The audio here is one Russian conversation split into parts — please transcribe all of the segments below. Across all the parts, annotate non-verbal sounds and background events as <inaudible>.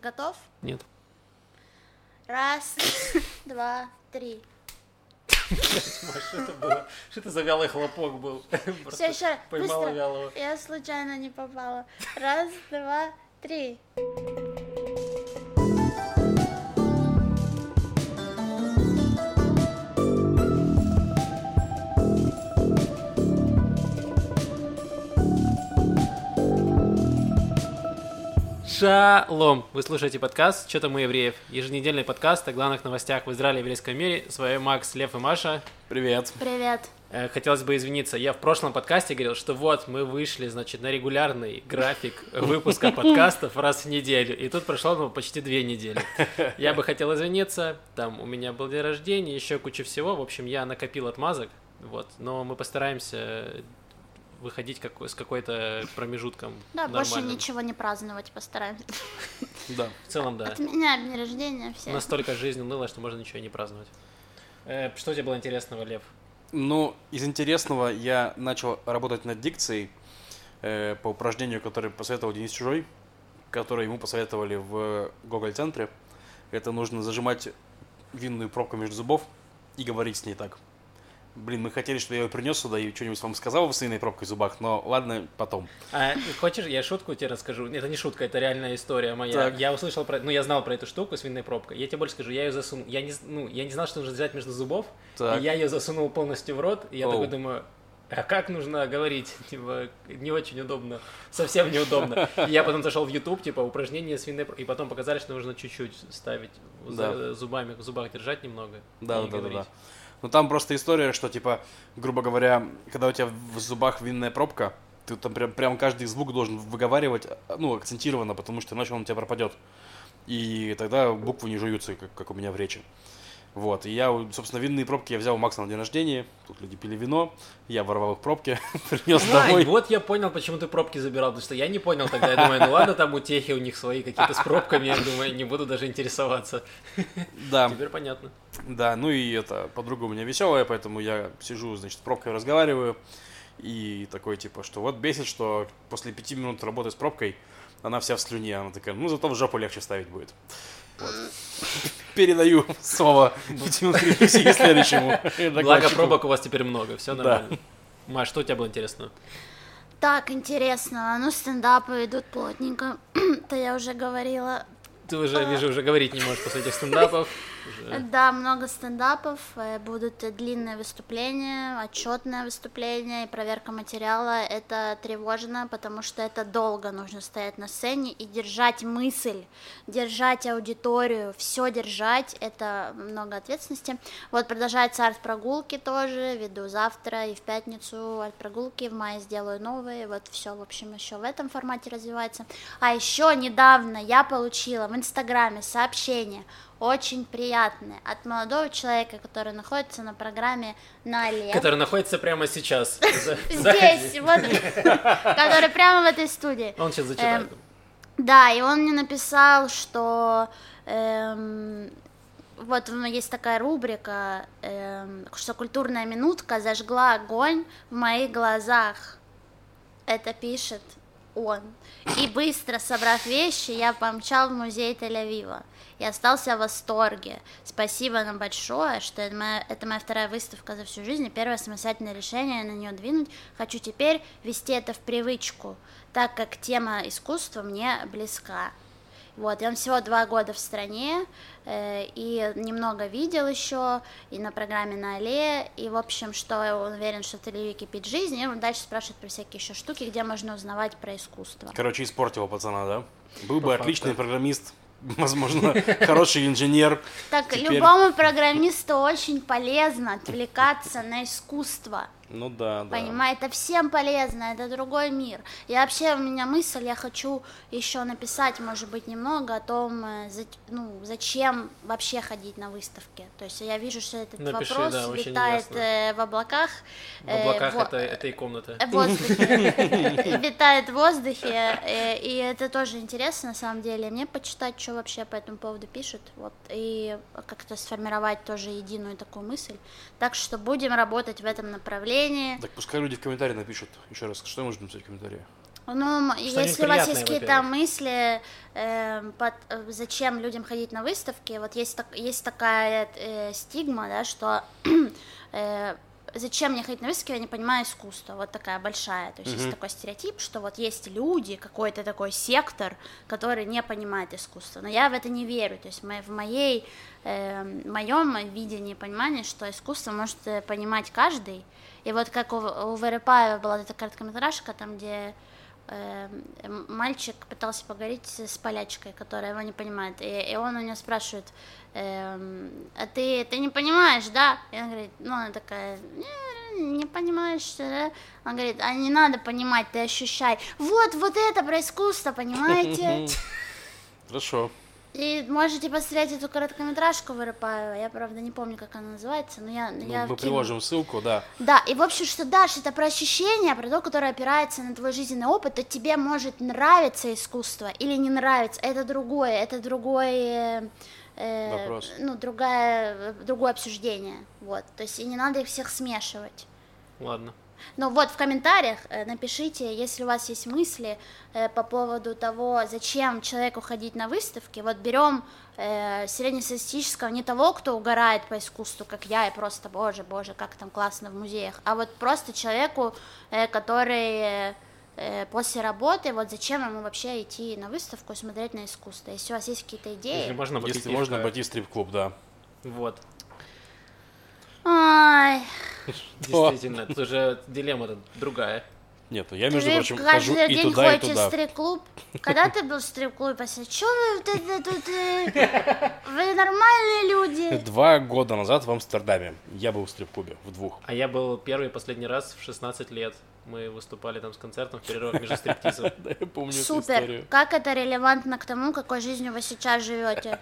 готов? Нет. Раз, <laughs> два, три. Маш, что это было? Что это за вялый хлопок был? <laughs> Все еще Поймала быстро. вялого. Я случайно не попала. Раз, два, три. Шалом! Вы слушаете подкаст «Что там у евреев?» Еженедельный подкаст о главных новостях в Израиле и еврейском мире. С вами Макс, Лев и Маша. Привет. Привет. Э, Хотелось бы извиниться, я в прошлом подкасте говорил, что вот мы вышли, значит, на регулярный график выпуска <laughs> подкастов раз в неделю, и тут прошло ну, почти две недели. <laughs> Я бы хотел извиниться, там у меня был день рождения, еще куча всего, в общем, я накопил отмазок, вот, но мы постараемся выходить как, с какой-то промежутком Да, больше ничего не праздновать постараемся. Да. В целом, да. От меня день рождения все. Настолько жизнь уныла, что можно ничего и не праздновать. Э, Что у тебя было интересного, Лев? Ну, из интересного я начал работать над дикцией э, по упражнению, которое посоветовал Денис Чужой, которое ему посоветовали в Гоголь-центре. Это нужно зажимать винную пробку между зубов и говорить с ней так. Блин, мы хотели, чтобы я ее принес сюда и что-нибудь вам сказал с винной пробкой в зубах, но ладно, потом. А, хочешь, я шутку тебе расскажу? Это не шутка, это реальная история моя. Так. Я услышал про, ну я знал про эту штуку с винной пробкой. Я тебе больше скажу, я ее засунул. Я не, ну, я не знал, что нужно взять между зубов. Так. И я ее засунул полностью в рот. И я Оу. такой думаю, а как нужно говорить? <laughs> Типа, не очень удобно. Совсем неудобно. И я потом зашел в YouTube, типа, упражнения с винной. И потом показали, что нужно чуть-чуть ставить Да. зубами, в зубах держать немного. Да, и да, да, да, говорить. да. Ну там просто история, что типа, грубо говоря, когда у тебя в зубах винная пробка, ты там прям, прям каждый звук должен выговаривать, ну, акцентированно, потому что иначе он у тебя пропадет. И тогда буквы не жуются, как, как у меня в речи. Вот, и я, собственно, винные пробки я взял у Макса на день рождения, тут люди пили вино, я воровал их пробки, <laughs> принес А, домой. вот я понял, почему ты пробки забирал, потому что я не понял тогда, я думаю, ну ладно, там утехи у них свои какие-то с пробками, я думаю, не буду даже интересоваться. Да, Теперь понятно. Да, ну и это, подруга у меня веселая, поэтому я сижу, значит, с пробкой разговариваю, и такой, типа, что вот бесит, что после пяти минут работы с пробкой она вся в слюне, она такая, ну зато в жопу легче ставить будет. Вот. <laughs> Передаю слово репрессии следующему. Благо пробок у вас теперь много, все нормально. Маш, что у тебя было интересно? Так, интересно. Ну, стендапы идут плотненько. <clears throat> Это я уже говорила. Ты уже, вижу, уже говорить не можешь после этих стендапов. Уже. Да, много стендапов, э, будут длинные выступления, отчетное выступление и проверка материала. Это тревожно, потому что это долго нужно стоять на сцене и держать мысль, держать аудиторию, все держать, это много ответственности. Вот продолжается арт-прогулки тоже, веду завтра и в пятницу арт-прогулки, в мае сделаю новые, вот все, в общем, еще в этом формате развивается. А еще недавно я получила в Инстаграме сообщение очень приятное от молодого человека, который находится на программе на Алле. Который находится прямо сейчас. <laughs> Здесь, вот, который прямо в этой студии. Он сейчас зачитает. Эм, Да, и он мне написал, что эм, вот есть такая рубрика, эм, что культурная минутка зажгла огонь в моих глазах. Это пишет он. И быстро собрав вещи, я помчал в музей Тель-Авива. И остался в восторге. Спасибо нам большое, что это моя, это моя вторая выставка за всю жизнь, и первое самостоятельное решение на нее двинуть. Хочу теперь вести это в привычку, так как тема искусства мне близка. Вот, и он всего два года в стране, э, и немного видел еще, и на программе на Алле, и, в общем, что он уверен, что Тель-Авиве кипит жизнь, и он дальше спрашивает про всякие еще штуки, где можно узнавать про искусство. Короче, испортил пацана, да? Был По бы факту. отличный программист, <laughs> возможно, хороший инженер. Так, Теперь- любому программисту очень полезно отвлекаться на искусство. Ну да, да. Понимаю, это всем полезно, это другой мир. И вообще у меня мысль, я хочу еще написать, может быть, немного о том, э, ну, зачем вообще ходить на выставки. То есть я вижу, что этот Напиши, вопрос да, витает ясно. э, в облаках. В э, облаках во- это, это и комната. в воздухе, <laughs> витает в воздухе, э, и это тоже интересно, на самом деле, мне почитать, что вообще по этому поводу пишут, вот, и как-то сформировать тоже единую такую мысль, так что будем работать в этом направлении, Так пускай люди в комментарии напишут еще раз, что нужно написать в комментарии. Ну, Что-нибудь если у вас есть какие-то мысли, эм, под- э, зачем людям ходить на выставки, вот есть, так- есть такая э, стигма, да, что <clears throat> э, зачем мне ходить на выставки, я не понимаю искусство, вот такая большая, то есть есть такой стереотип, что вот есть люди, какой-то такой сектор, который не понимает искусство, но я в это не верю, то есть мо- в моей, эм, моем видении, понимании, что искусство может э, понимать каждый, и вот как у, у Верепаева была эта короткометражка, там, где м- мальчик пытался поговорить с полячкой, которая его не понимает, и, и он у нее спрашивает, эм, а ты, ты не понимаешь, да? И она говорит, ну, она такая, «Не, не понимаешь, да? Он говорит, а не надо понимать, ты ощущай. Вот, вот это про искусство, понимаете? <laughs> Хорошо. И можете посмотреть эту короткометражку Воропаева, я, правда, не помню, как она называется, но я, Ну, я мы кину. приложим ссылку, да. Да, и в общем, что да, что это про ощущение, про то, которое опирается на твой жизненный опыт, то тебе может нравиться искусство или не нравится, это другое, это другое, э, Вопрос. ну, другое, другое обсуждение, вот, то есть и не надо их всех смешивать. Ладно. Ну вот в комментариях э, напишите, если у вас есть мысли э, по поводу того, зачем человеку ходить на выставки. Вот берем э, среднестатистического не того, кто угорает по искусству, как я, и просто, боже, боже, как там классно в музеях, а вот просто человеку, э, который после работы, вот зачем ему вообще идти на выставку и смотреть на искусство. Если у вас есть какие-то Если идеи... можно, Если можно, пойти в стрип-клуб, да. Вот. Ай, Действительно, тут уже дилемма другая. Нет, ну я, между прочим, хожу и день туда, и в туда. стрип-клуб. Когда ты был в стрип-клубе? Чё вы это тут... э, <laughs> Вы нормальные люди. Два года назад в Амстердаме я был в стрип-клубе, в двух. А я был первый и последний раз в 16 лет. Мы выступали там с концертом в перерывах между стриптизом. <laughs> Да, я помню Супер. Как это релевантно к тому, какой жизнью вы сейчас живете?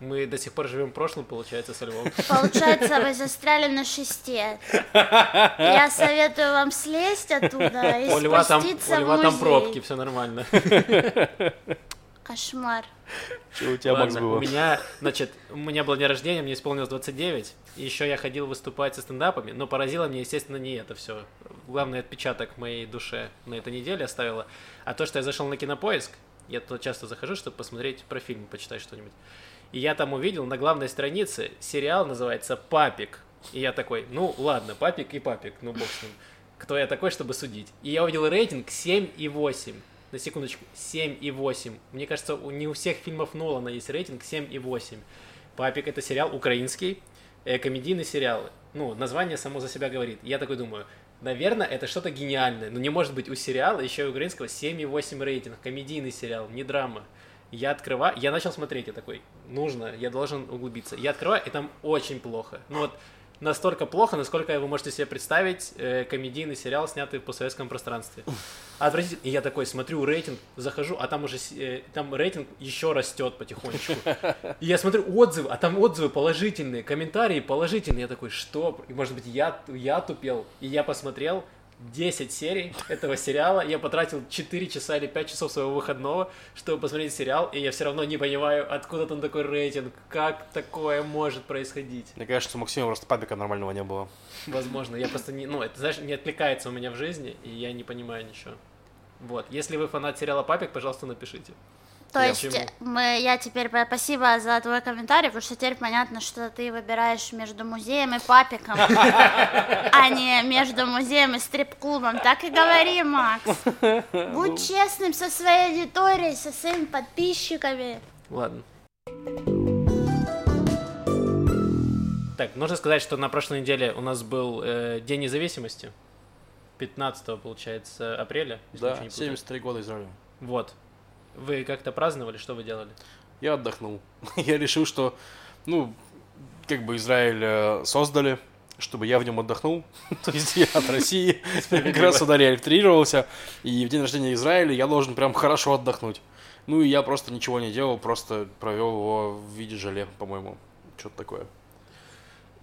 Мы до сих пор живем в прошлом, получается, со Львом. Получается, вы застряли на шесте. Я советую вам слезть оттуда и У Льва там, у Льва в там пробки, все нормально. Кошмар. Что у тебя, Макс, Ладно, было? у меня, значит, у меня был день рождения, мне исполнилось 29, и еще я ходил выступать со стендапами, но поразило меня, естественно, не это все. Главный отпечаток моей душе на этой неделе оставило, а то, что я зашел на Кинопоиск, я туда часто захожу, чтобы посмотреть про фильм, почитать что-нибудь. И я там увидел на главной странице сериал называется «Папик». И я такой, ну ладно, папик и папик, ну бог с ним. Кто я такой, чтобы судить? И я увидел рейтинг 7,8. На секундочку, 7,8. Мне кажется, у, не у всех фильмов Нолана есть рейтинг 7,8. Папик это сериал украинский, э, комедийный сериал. Ну, название само за себя говорит. Я такой думаю, наверное, это что-то гениальное. Но не может быть у сериала, еще и украинского, 7,8 рейтинг. Комедийный сериал, не драма. Я открываю, я начал смотреть, я такой, нужно, я должен углубиться. Я открываю, и там очень плохо. Ну вот, настолько плохо, насколько вы можете себе представить э, комедийный сериал, снятый в постсоветском пространстве. Отвратительно. И я такой смотрю рейтинг, захожу, а там уже э, там рейтинг еще растет потихонечку. И я смотрю отзывы, а там отзывы положительные, комментарии положительные. Я такой, что? И может быть я, я тупел. И я посмотрел 10 серий этого сериала. Я потратил 4 часа или 5 часов своего выходного, чтобы посмотреть сериал, и я все равно не понимаю, откуда там такой рейтинг, как такое может происходить. Мне кажется, у Максима просто папика нормального не было. Возможно, я просто не, ну, это, знаешь, не откликается у меня в жизни, и я не понимаю ничего. Вот, если вы фанат сериала «Папик», пожалуйста, напишите. То Я есть почему? мы, я теперь спасибо за твой комментарий, потому что теперь понятно, что ты выбираешь между музеем и папиком, <laughs> а не между музеем и стрип-клубом. Так и говори, Макс. <laughs> Будь честным со своей аудиторией, со своими подписчиками. Ладно. Так, нужно сказать, что на прошлой неделе у нас был э, День независимости. 15 получается, апреля. Да, ничего не путаю. 73 года Израиля. Вот. Вы как-то праздновали, что вы делали? Я отдохнул. <laughs> Я решил, что, ну, как бы Израиль э, создали, чтобы я в нем отдохнул. <laughs> То есть я от России как раз сюда реализовался. И в день рождения Израиля я должен прям хорошо отдохнуть. Ну и я просто ничего не делал, просто провел его в виде желе, по-моему. Что-то такое.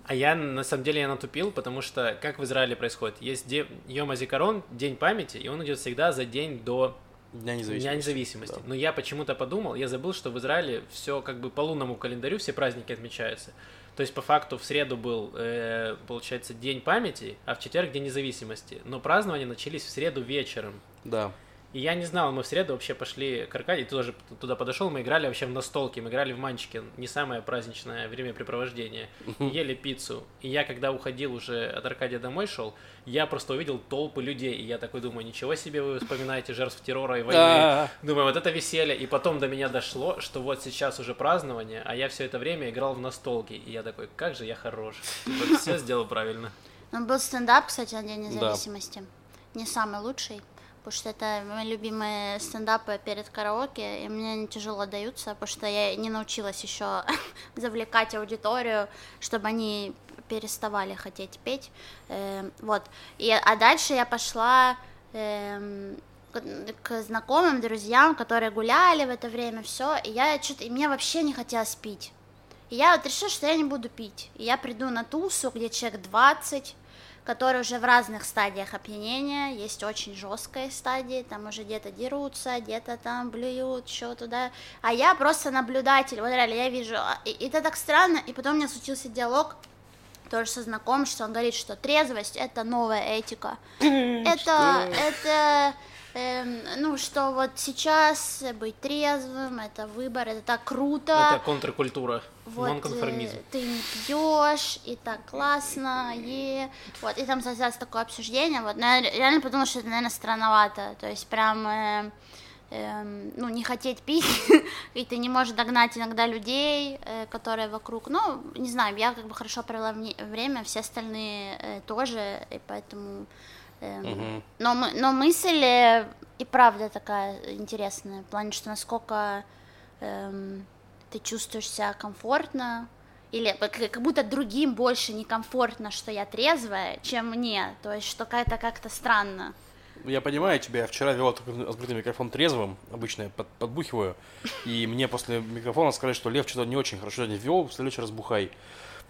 А я, на самом деле, я натупил, потому что как в Израиле происходит? Есть де... Йом Азикарон, День памяти, и он идет всегда за день до Дня независимости. Дня независимости. Да. Но я почему-то подумал, я забыл, что в Израиле все как бы по лунному календарю, все праздники отмечаются. То есть, по факту, в среду был, э, получается, День памяти, а в четверг День независимости. Но празднования начались в среду вечером. Да. И я не знал, мы в среду вообще пошли к Аркадию, ты тоже туда подошел, мы играли вообще в настолки, мы играли в манчики, не самое праздничное времяпрепровождение, ели пиццу. И я, когда уходил уже от Аркадия домой шел, я просто увидел толпы людей, и я такой думаю, ничего себе вы вспоминаете жертв террора и войны. Думаю, вот это веселье. И потом до меня дошло, что вот сейчас уже празднование, а я все это время играл в настолки. И я такой, как же я хорош. Вот все сделал правильно. Ну, был стендап, кстати, на День Да. независимости. Не самый лучший, потому что это мои любимые стендапы перед караоке, и мне они тяжело даются, потому что я не научилась еще <laughs> завлекать аудиторию, чтобы они переставали хотеть петь. Эм, вот. И, а дальше я пошла к, к знакомым, друзьям, которые гуляли в это время, все, и я что-то, и мне вообще не хотелось пить. И я вот решила, что я не буду пить. И я приду на тусу, где человек 20, которые уже в разных стадиях опьянения, есть очень жесткая стадия, там уже где-то дерутся, где-то там блюют, что туда, а я просто наблюдатель, вот реально, я вижу, а, и, и это так странно, и потом у меня случился диалог, тоже со знакомым, что он говорит, что трезвость это новая этика, это, это, эм, ну, что вот сейчас быть трезвым, это выбор, это так круто, Это контркультура, вот, нонконформизм. э, ты не пьешь, и так классно, и вот, и там завязалось такое обсуждение, вот, но я ре- реально подумала, что это, наверное, странновато, то есть прям, э, эм, ну, не хотеть пить, <laughs> и ты не можешь догнать иногда людей, э, которые вокруг, ну, не знаю, я как бы хорошо провела время, все остальные э, тоже, и поэтому, Мгм. но, мы- но мысль э, и правда такая интересная, в плане, что насколько эм, ты чувствуешь себя комфортно, или как будто другим больше некомфортно, что я трезвая, чем мне, то есть что как-то как-то странно. Я понимаю тебя, я вчера вел открытый микрофон трезвым, обычно я под- подбухиваю, и мне после микрофона сказали, что Лев что-то не очень хорошо сегодня вел, в следующий раз бухай.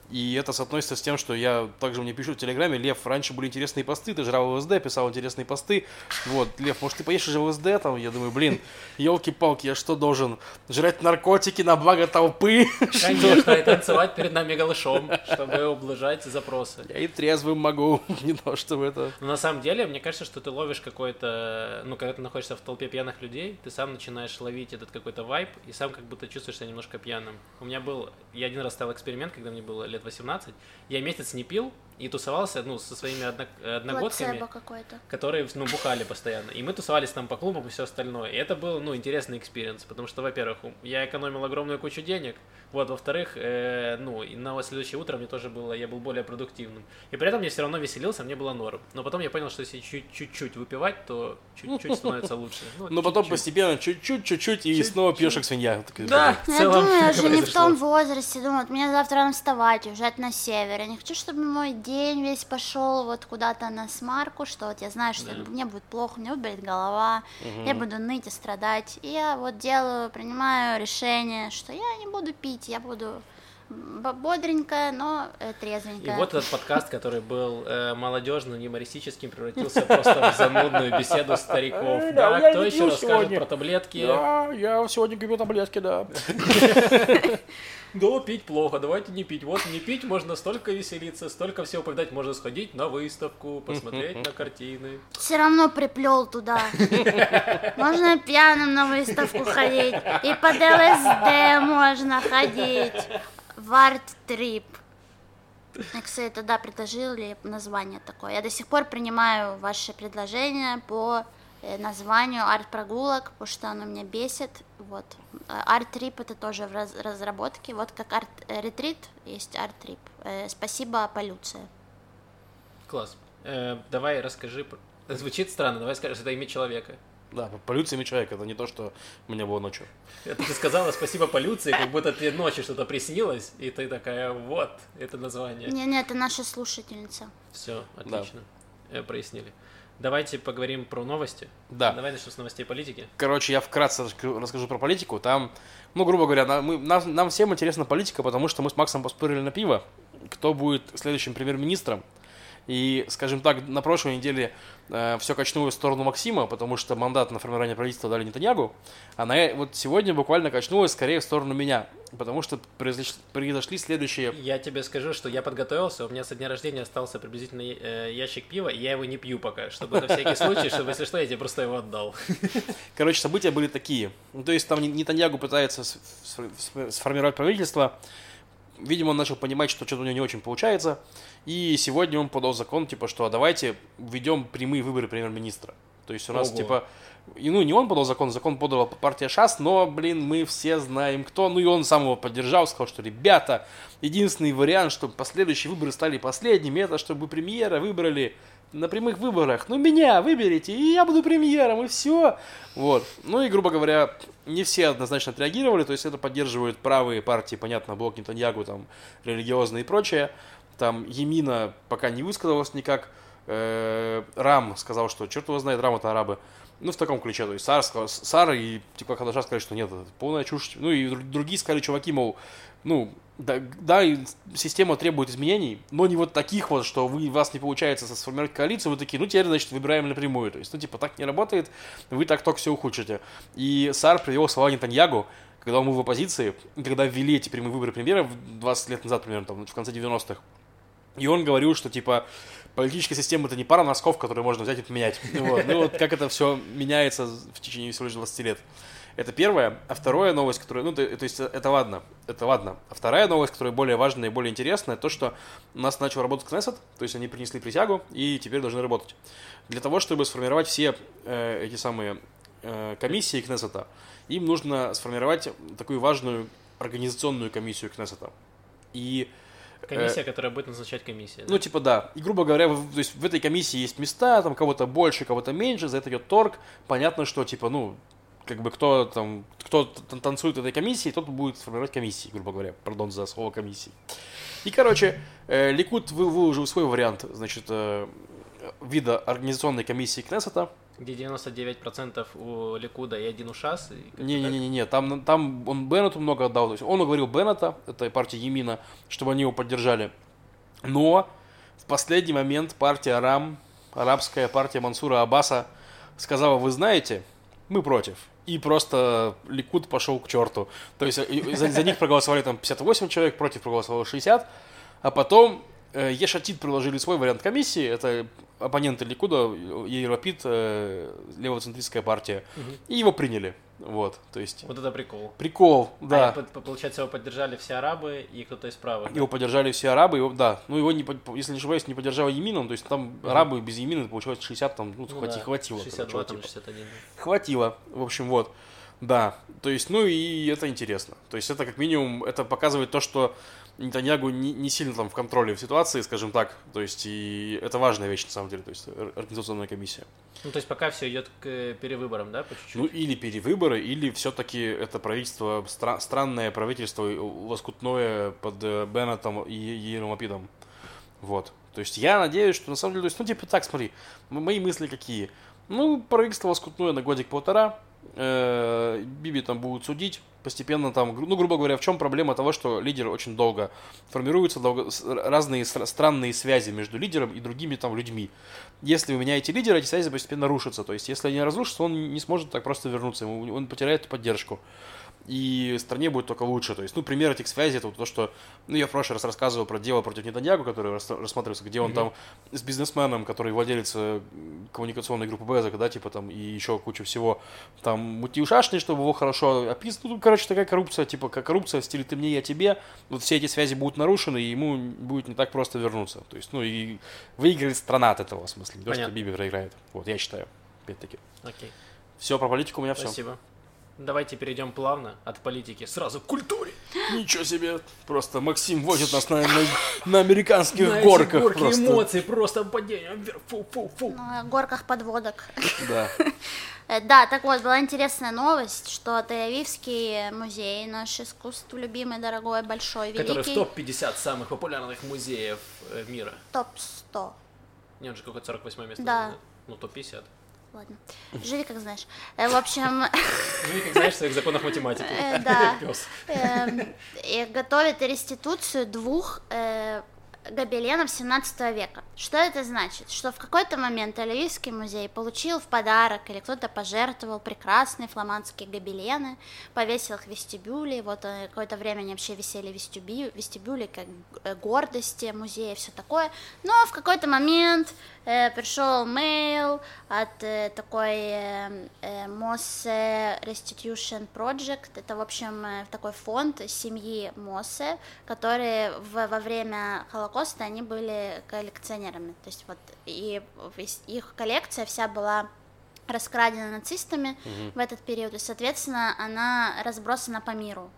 И это соотносится с тем, что я также мне пишут в Телеграме, Лев, раньше были интересные посты, ты жрал ЛСД, писал интересные посты. Вот, Лев, может, ты поешь уже ЛСД там? Я думаю, блин, елки-палки, я что должен? Жрать наркотики на благо толпы? Конечно, и танцевать перед нами голышом, чтобы ублажать запросы. Я и трезвым могу, <laughs> не то, чтобы это... Но на самом деле, мне кажется, что ты ловишь какой-то... Ну, когда ты находишься в толпе пьяных людей, ты сам начинаешь ловить этот какой-то вайб, и сам как будто чувствуешь себя немножко пьяным. У меня был... Я один раз ставил эксперимент, когда мне было лет 18. Я месяц не пил и тусовался, ну, со своими одно- одногодками. Которые, ну, бухали постоянно. И мы тусовались там по клубам и все остальное. И это был, ну, интересный experience, потому что, во-первых, я экономил огромную кучу денег, вот, во-вторых, э, ну, и на следующее утро мне тоже было, я был более продуктивным. И при этом я все равно веселился, мне было норм. Но потом я понял, что если чуть- чуть-чуть выпивать, то чуть-чуть становится лучше. Ну, Но потом постепенно, чуть-чуть, чуть-чуть, и Чуть-чуть. снова пьешь как свинья. Так, Да, в Ну, я целом думаю, я же не в том возрасте, думаю, вот мне завтра рано вставать, уезжать на север, я не хочу, чтобы мой день весь пошел вот куда-то на смарку, что вот я знаю, что Да. мне будет плохо, мне болеть голова, я буду ныть и страдать, и я вот делаю, принимаю решение, что я не буду пить, я буду бодренькая, но э, И трезвенькая. вот этот подкаст, который был э, молодежным, юмористическим, превратился просто в занудную беседу стариков. Э, Да, да, кто еще расскажет про таблетки? Да, я сегодня купил таблетки, да. <laughs> Да, пить плохо, давайте не пить. Вот не пить можно столько веселиться, столько всего повидать. Можно сходить на выставку, посмотреть на картины. Все равно приплел туда. <laughs> Можно пьяным на выставку ходить. И под ЛСД можно ходить. В арт-трип. Я, кстати, тогда предложили название такое. Я до сих пор принимаю ваши предложения по названию арт-прогулок, потому что оно меня бесит. Вот. А Арт-трип это тоже в раз- разработке. Вот как арт-ретрит есть арт-трип. Э, Спасибо, полюция. Класс. Э, давай расскажи. про- <laughs> Звучит странно, давай скажешь, это имя человека. Да, полюция человека, это не то, что у меня было ночью. Это ты сказала спасибо полюции, как будто тебе ночью что-то приснилось, и ты такая, вот, это название. Не-не, это наша слушательница. Все, отлично. Э, прояснили. Давайте поговорим про новости. Да. Давай начнем с новостей политики. Короче, я вкратце расскажу- про политику. Там, ну, грубо говоря, нам, мы- нам, нам всем интересна политика, потому что мы с Максом поспорили на пиво, кто будет следующим премьер-министром. И, скажем так, на прошлой неделе э, все качнулось в сторону Максима, потому что мандат на формирование правительства дали Нетаньягу, а на, э, вот сегодня буквально качнулось скорее в сторону меня, потому что произошли, произошли следующие... Я тебе скажу, что я подготовился, у меня со дня рождения остался приблизительно э, ящик пива, и я его не пью пока, чтобы на всякий случай, чтобы, если что, я тебе просто его отдал. Короче, события были такие. Ну, то есть там Нетаньягу пытается сформировать правительство, видимо, он начал понимать, что что-то у него не очень получается, и сегодня он подал закон, типа, что а давайте введем прямые выборы премьер-министра. То есть у нас, Ого. типа, и, ну, не он подал закон, закон подала партия ШАС, но, блин, мы все знаем кто. Ну, и он сам его поддержал, сказал, что, ребята, единственный вариант, чтобы последующие выборы стали последними, это чтобы премьера выбрали на прямых выборах. Ну, меня выберите, и я буду премьером, и все. Вот. Ну, и, грубо говоря, не все однозначно отреагировали, то есть это поддерживают правые партии, понятно, Блок Нетаньягу, там, религиозные и прочее. Там Емина пока не высказалась никак. Э, Рам сказал, что черт его знает, Рам это арабы. Ну, в таком ключе. То есть Сар, Сар и типа Хадаша сказали, что нет, это полная чушь. Ну, и другие сказали, чуваки, мол, ну, да, да, система требует изменений, но не вот таких вот, что вы, вас не получается сформировать коалицию, вы такие, ну, теперь, значит, выбираем напрямую. То есть, ну, типа, так не работает, вы так только все ухудшите. И Сар привел слова Нетаньягу, когда он был в оппозиции, когда ввели эти прямые выборы премьера 20 лет назад, примерно, там, в конце 90-х. И он говорил, что, типа, политическая система это не пара носков, которые можно взять и поменять. <laughs> Вот. Ну вот как это все меняется в течение всего лишь 20 лет. Это первое. А вторая новость, которая, ну, то, то есть это ладно, это ладно. А вторая новость, которая более важная и более интересная, то, что у нас начал работать Кнессет, то есть они принесли присягу и теперь должны работать. Для того, чтобы сформировать все э, эти самые э, комиссии Кнессета, им нужно сформировать такую важную организационную комиссию Кнессета. И Комиссия, э, которая будет назначать комиссия. Ну, типа, да. И, грубо говоря, в, то есть в этой комиссии есть места, там кого-то больше, кого-то меньше, за это идет торг. Понятно, что, типа, ну, как бы кто там, кто танцует в этой комиссии, тот будет формировать комиссии, грубо говоря. Пардон за слово комиссии. И, короче, э, Ликут выложил свой вариант, значит, э, вида организационной комиссии Кнессета. Где 99% у Ликуда и один у ШАС? Не-не-не, там, там он Беннету много отдал. То есть он уговорил Беннета, это партия Емина, чтобы они его поддержали. Но в последний момент партия Арам, арабская партия Мансура Аббаса, сказала, вы знаете, мы против. И просто Ликуд пошел к черту. То есть за, за них проголосовали там 58 человек, против проголосовало 60. А потом э, Ешатит предложили свой вариант комиссии. Это оппоненты Ликуда, Европит, э, левоцентристская партия, угу. и его приняли. Вот, то есть... Вот это прикол. Прикол, да. А, получается, его поддержали все арабы и кто-то из правых. Его да? поддержали все арабы, его, да. Ну, его, не, если не ошибаюсь, не поддержал Емином, то есть там угу. арабы без Емина, получилось 60, там, ну, ну хвати, да. хватило. 62, короче, там, 61. Типа. Хватило, в общем, вот. Да, то есть, ну и это интересно. То есть это как минимум, это показывает то, что Нетаньягу не, не сильно там в контроле в ситуации, скажем так. То есть, и это важная вещь, на самом деле, то есть, организационная комиссия. Ну, то есть, пока все идет к перевыборам, да, по чуть-чуть? Ну, или перевыборы, или все-таки это правительство, стра- странное правительство, лоскутное под э, Беннетом и Еремапидом. Вот. То есть, я надеюсь, что на самом деле, то есть, ну, типа так, смотри, мои мысли какие. Ну, правительство лоскутное на годик-полтора, э, Биби там будут судить, постепенно там, ну, грубо говоря, в чем проблема того, что лидер очень долго формируются долго, разные странные связи между лидером и другими там людьми. Если вы меняете лидера, эти связи постепенно рушатся. То есть, если они разрушатся, он не сможет так просто вернуться, он потеряет поддержку и стране будет только лучше. То есть, ну, пример этих связей, это вот то, что, ну, я в прошлый раз рассказывал про дело против Нетаньягу, которое рассматривается, где он mm-hmm. там с бизнесменом, который владелец коммуникационной группы Безока, да, типа там, и еще куча всего, там, мутил шашни, чтобы его хорошо описать. Ну, короче, такая коррупция, типа, как коррупция в стиле ты мне, я тебе. Вот все эти связи будут нарушены, и ему будет не так просто вернуться. То есть, ну, и выиграет страна от этого, в смысле. Не то, что Биби проиграет. Вот, я считаю, опять-таки. Окей. Все, про политику у меня все. Спасибо. Давайте перейдем плавно от политики сразу к культуре. Ничего себе! Просто Максим возит нас на, на, на американских на горках. горки просто. эмоций, просто падение вверх, фу, фу, фу. На горках подводок. Да. <laughs> Э, да, так вот, была интересная новость, что Тель-Авивский музей, наш искусство любимый, дорогой, большой, великий. Который в топ-50 самых популярных музеев э, мира. Топ-100. Нет, же какое-то 48 место. Да. Ну, топ-50 ладно. Живи как знаешь. Э, в общем... <laughs> Живи как знаешь в своих законах математики. Э, да. <laughs> Эм, и готовят реституцию двух э, гобеленов 17 века. Что это значит? Что в какой-то момент Эльвийский музей получил в подарок или кто-то пожертвовал прекрасные фламандские гобелены, повесил их в вестибюле, вот э, какое-то время они вообще висели в вестибюле, вестибюле как э, гордости музея, все такое, но в какой-то момент э, пришел мейл от э, такой э, э, Restitution Project, это, в общем, э, такой фонд семьи Моссе, которые в, во время Холокоста они были коллекционерами, то есть вот и их коллекция вся была раскрадена нацистами Мгм. в этот период, и, соответственно, она разбросана по миру.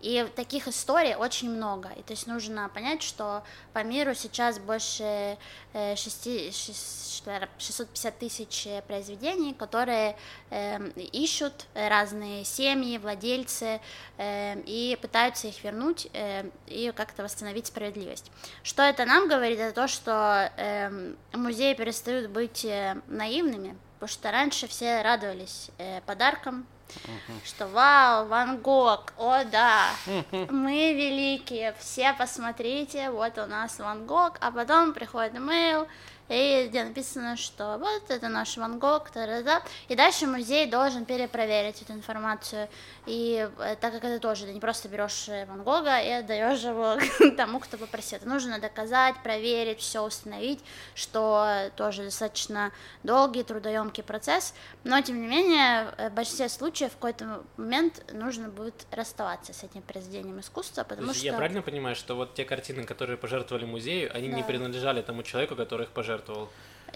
И таких историй очень много. И то есть нужно понять, что по миру сейчас больше э, шести- шест- что я- 650 тысяч э, произведений, которые эм, ищут разные семьи, владельцы эм, и пытаются их вернуть эм, и как-то восстановить справедливость. Что это нам говорит? Это то, что музеи перестают быть э, наивными, потому что раньше все радовались э, что вау, Ван Гог, о да, мы великие, все посмотрите, вот у нас Ван Гог, а потом приходит имейл, и где написано, что вот это наш Ван Гог, та-да-да. и дальше музей должен перепроверить эту информацию, и э, так как это тоже, ты не просто берешь э, Ван Гога и отдаешь его <laughs> тому, кто попросил, это нужно доказать, проверить, все установить, что тоже достаточно долгий, трудоемкий процесс, но тем не менее, э, в большинстве случаев в какой-то момент нужно будет расставаться с этим произведением искусства, То потому есть что... Я правильно понимаю, что вот те картины, которые пожертвовали музею, они не Да. принадлежали тому человеку, который их пожертвовал?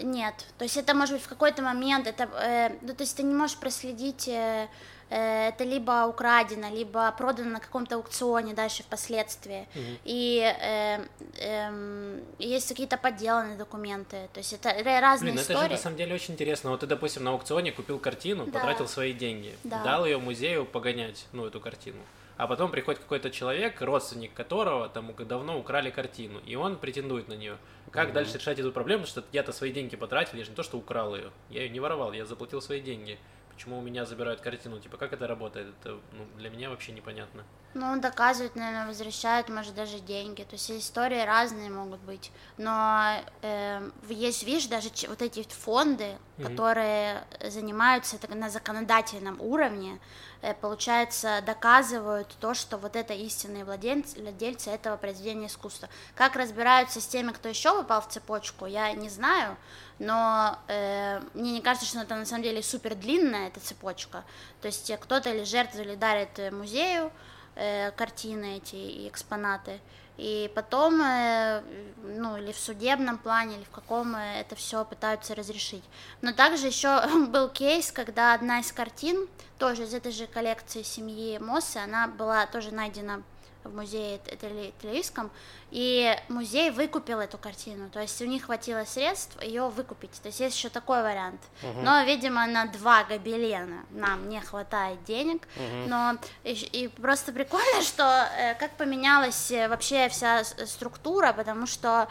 Нет, то есть это может быть в какой-то момент, это, э, ну, то есть ты не можешь проследить, э, э, это либо украдено, либо продано на каком-то аукционе дальше впоследствии, и э, эм, есть какие-то подделанные документы, то есть это ра- разные Блин, это же истории. на самом деле очень интересно. Вот ты, допустим, на аукционе купил картину, Да. потратил свои деньги, Да. дал ее музею погонять, ну, эту картину. А потом приходит какой-то человек, родственник которого там давно украли картину, и он претендует на нее. Как дальше решать эту проблему? Потому что я-то свои деньги потратил, я же не то, что украл ее. Я ее не воровал, я заплатил свои деньги. Почему у меня забирают картину? Типа, как это работает? Это ну, для меня вообще непонятно. Ну, он доказывает, наверное, возвращают, может, даже деньги. То есть истории разные могут быть. Но эм, есть, видишь, даже вот эти фонды, Мгм. которые занимаются так, на законодательном уровне, э, получается, доказывают то, что вот это истинные владельцы, владельцы этого произведения искусства. Как разбираются с теми, кто еще попал в цепочку, я не знаю, но э, мне не кажется, что это на самом деле супер длинная эта цепочка. То есть э, кто-то или жертвует, или дарит э, музею э, картины эти и экспонаты, и потом, э, ну, или в судебном плане, или в каком э, это все пытаются разрешить. Но также еще <laughs> был кейс, когда одна из картин, тоже из этой же коллекции семьи Моссы, она была тоже найдена в музее Т- Тель- Тель-Авивском, и музей выкупил эту картину, то есть у них хватило средств ее выкупить, то есть есть еще такой вариант. Но, видимо, на два гобелена нам не хватает денег, но и, и просто прикольно, что э, как поменялась э, вообще вся структура, потому что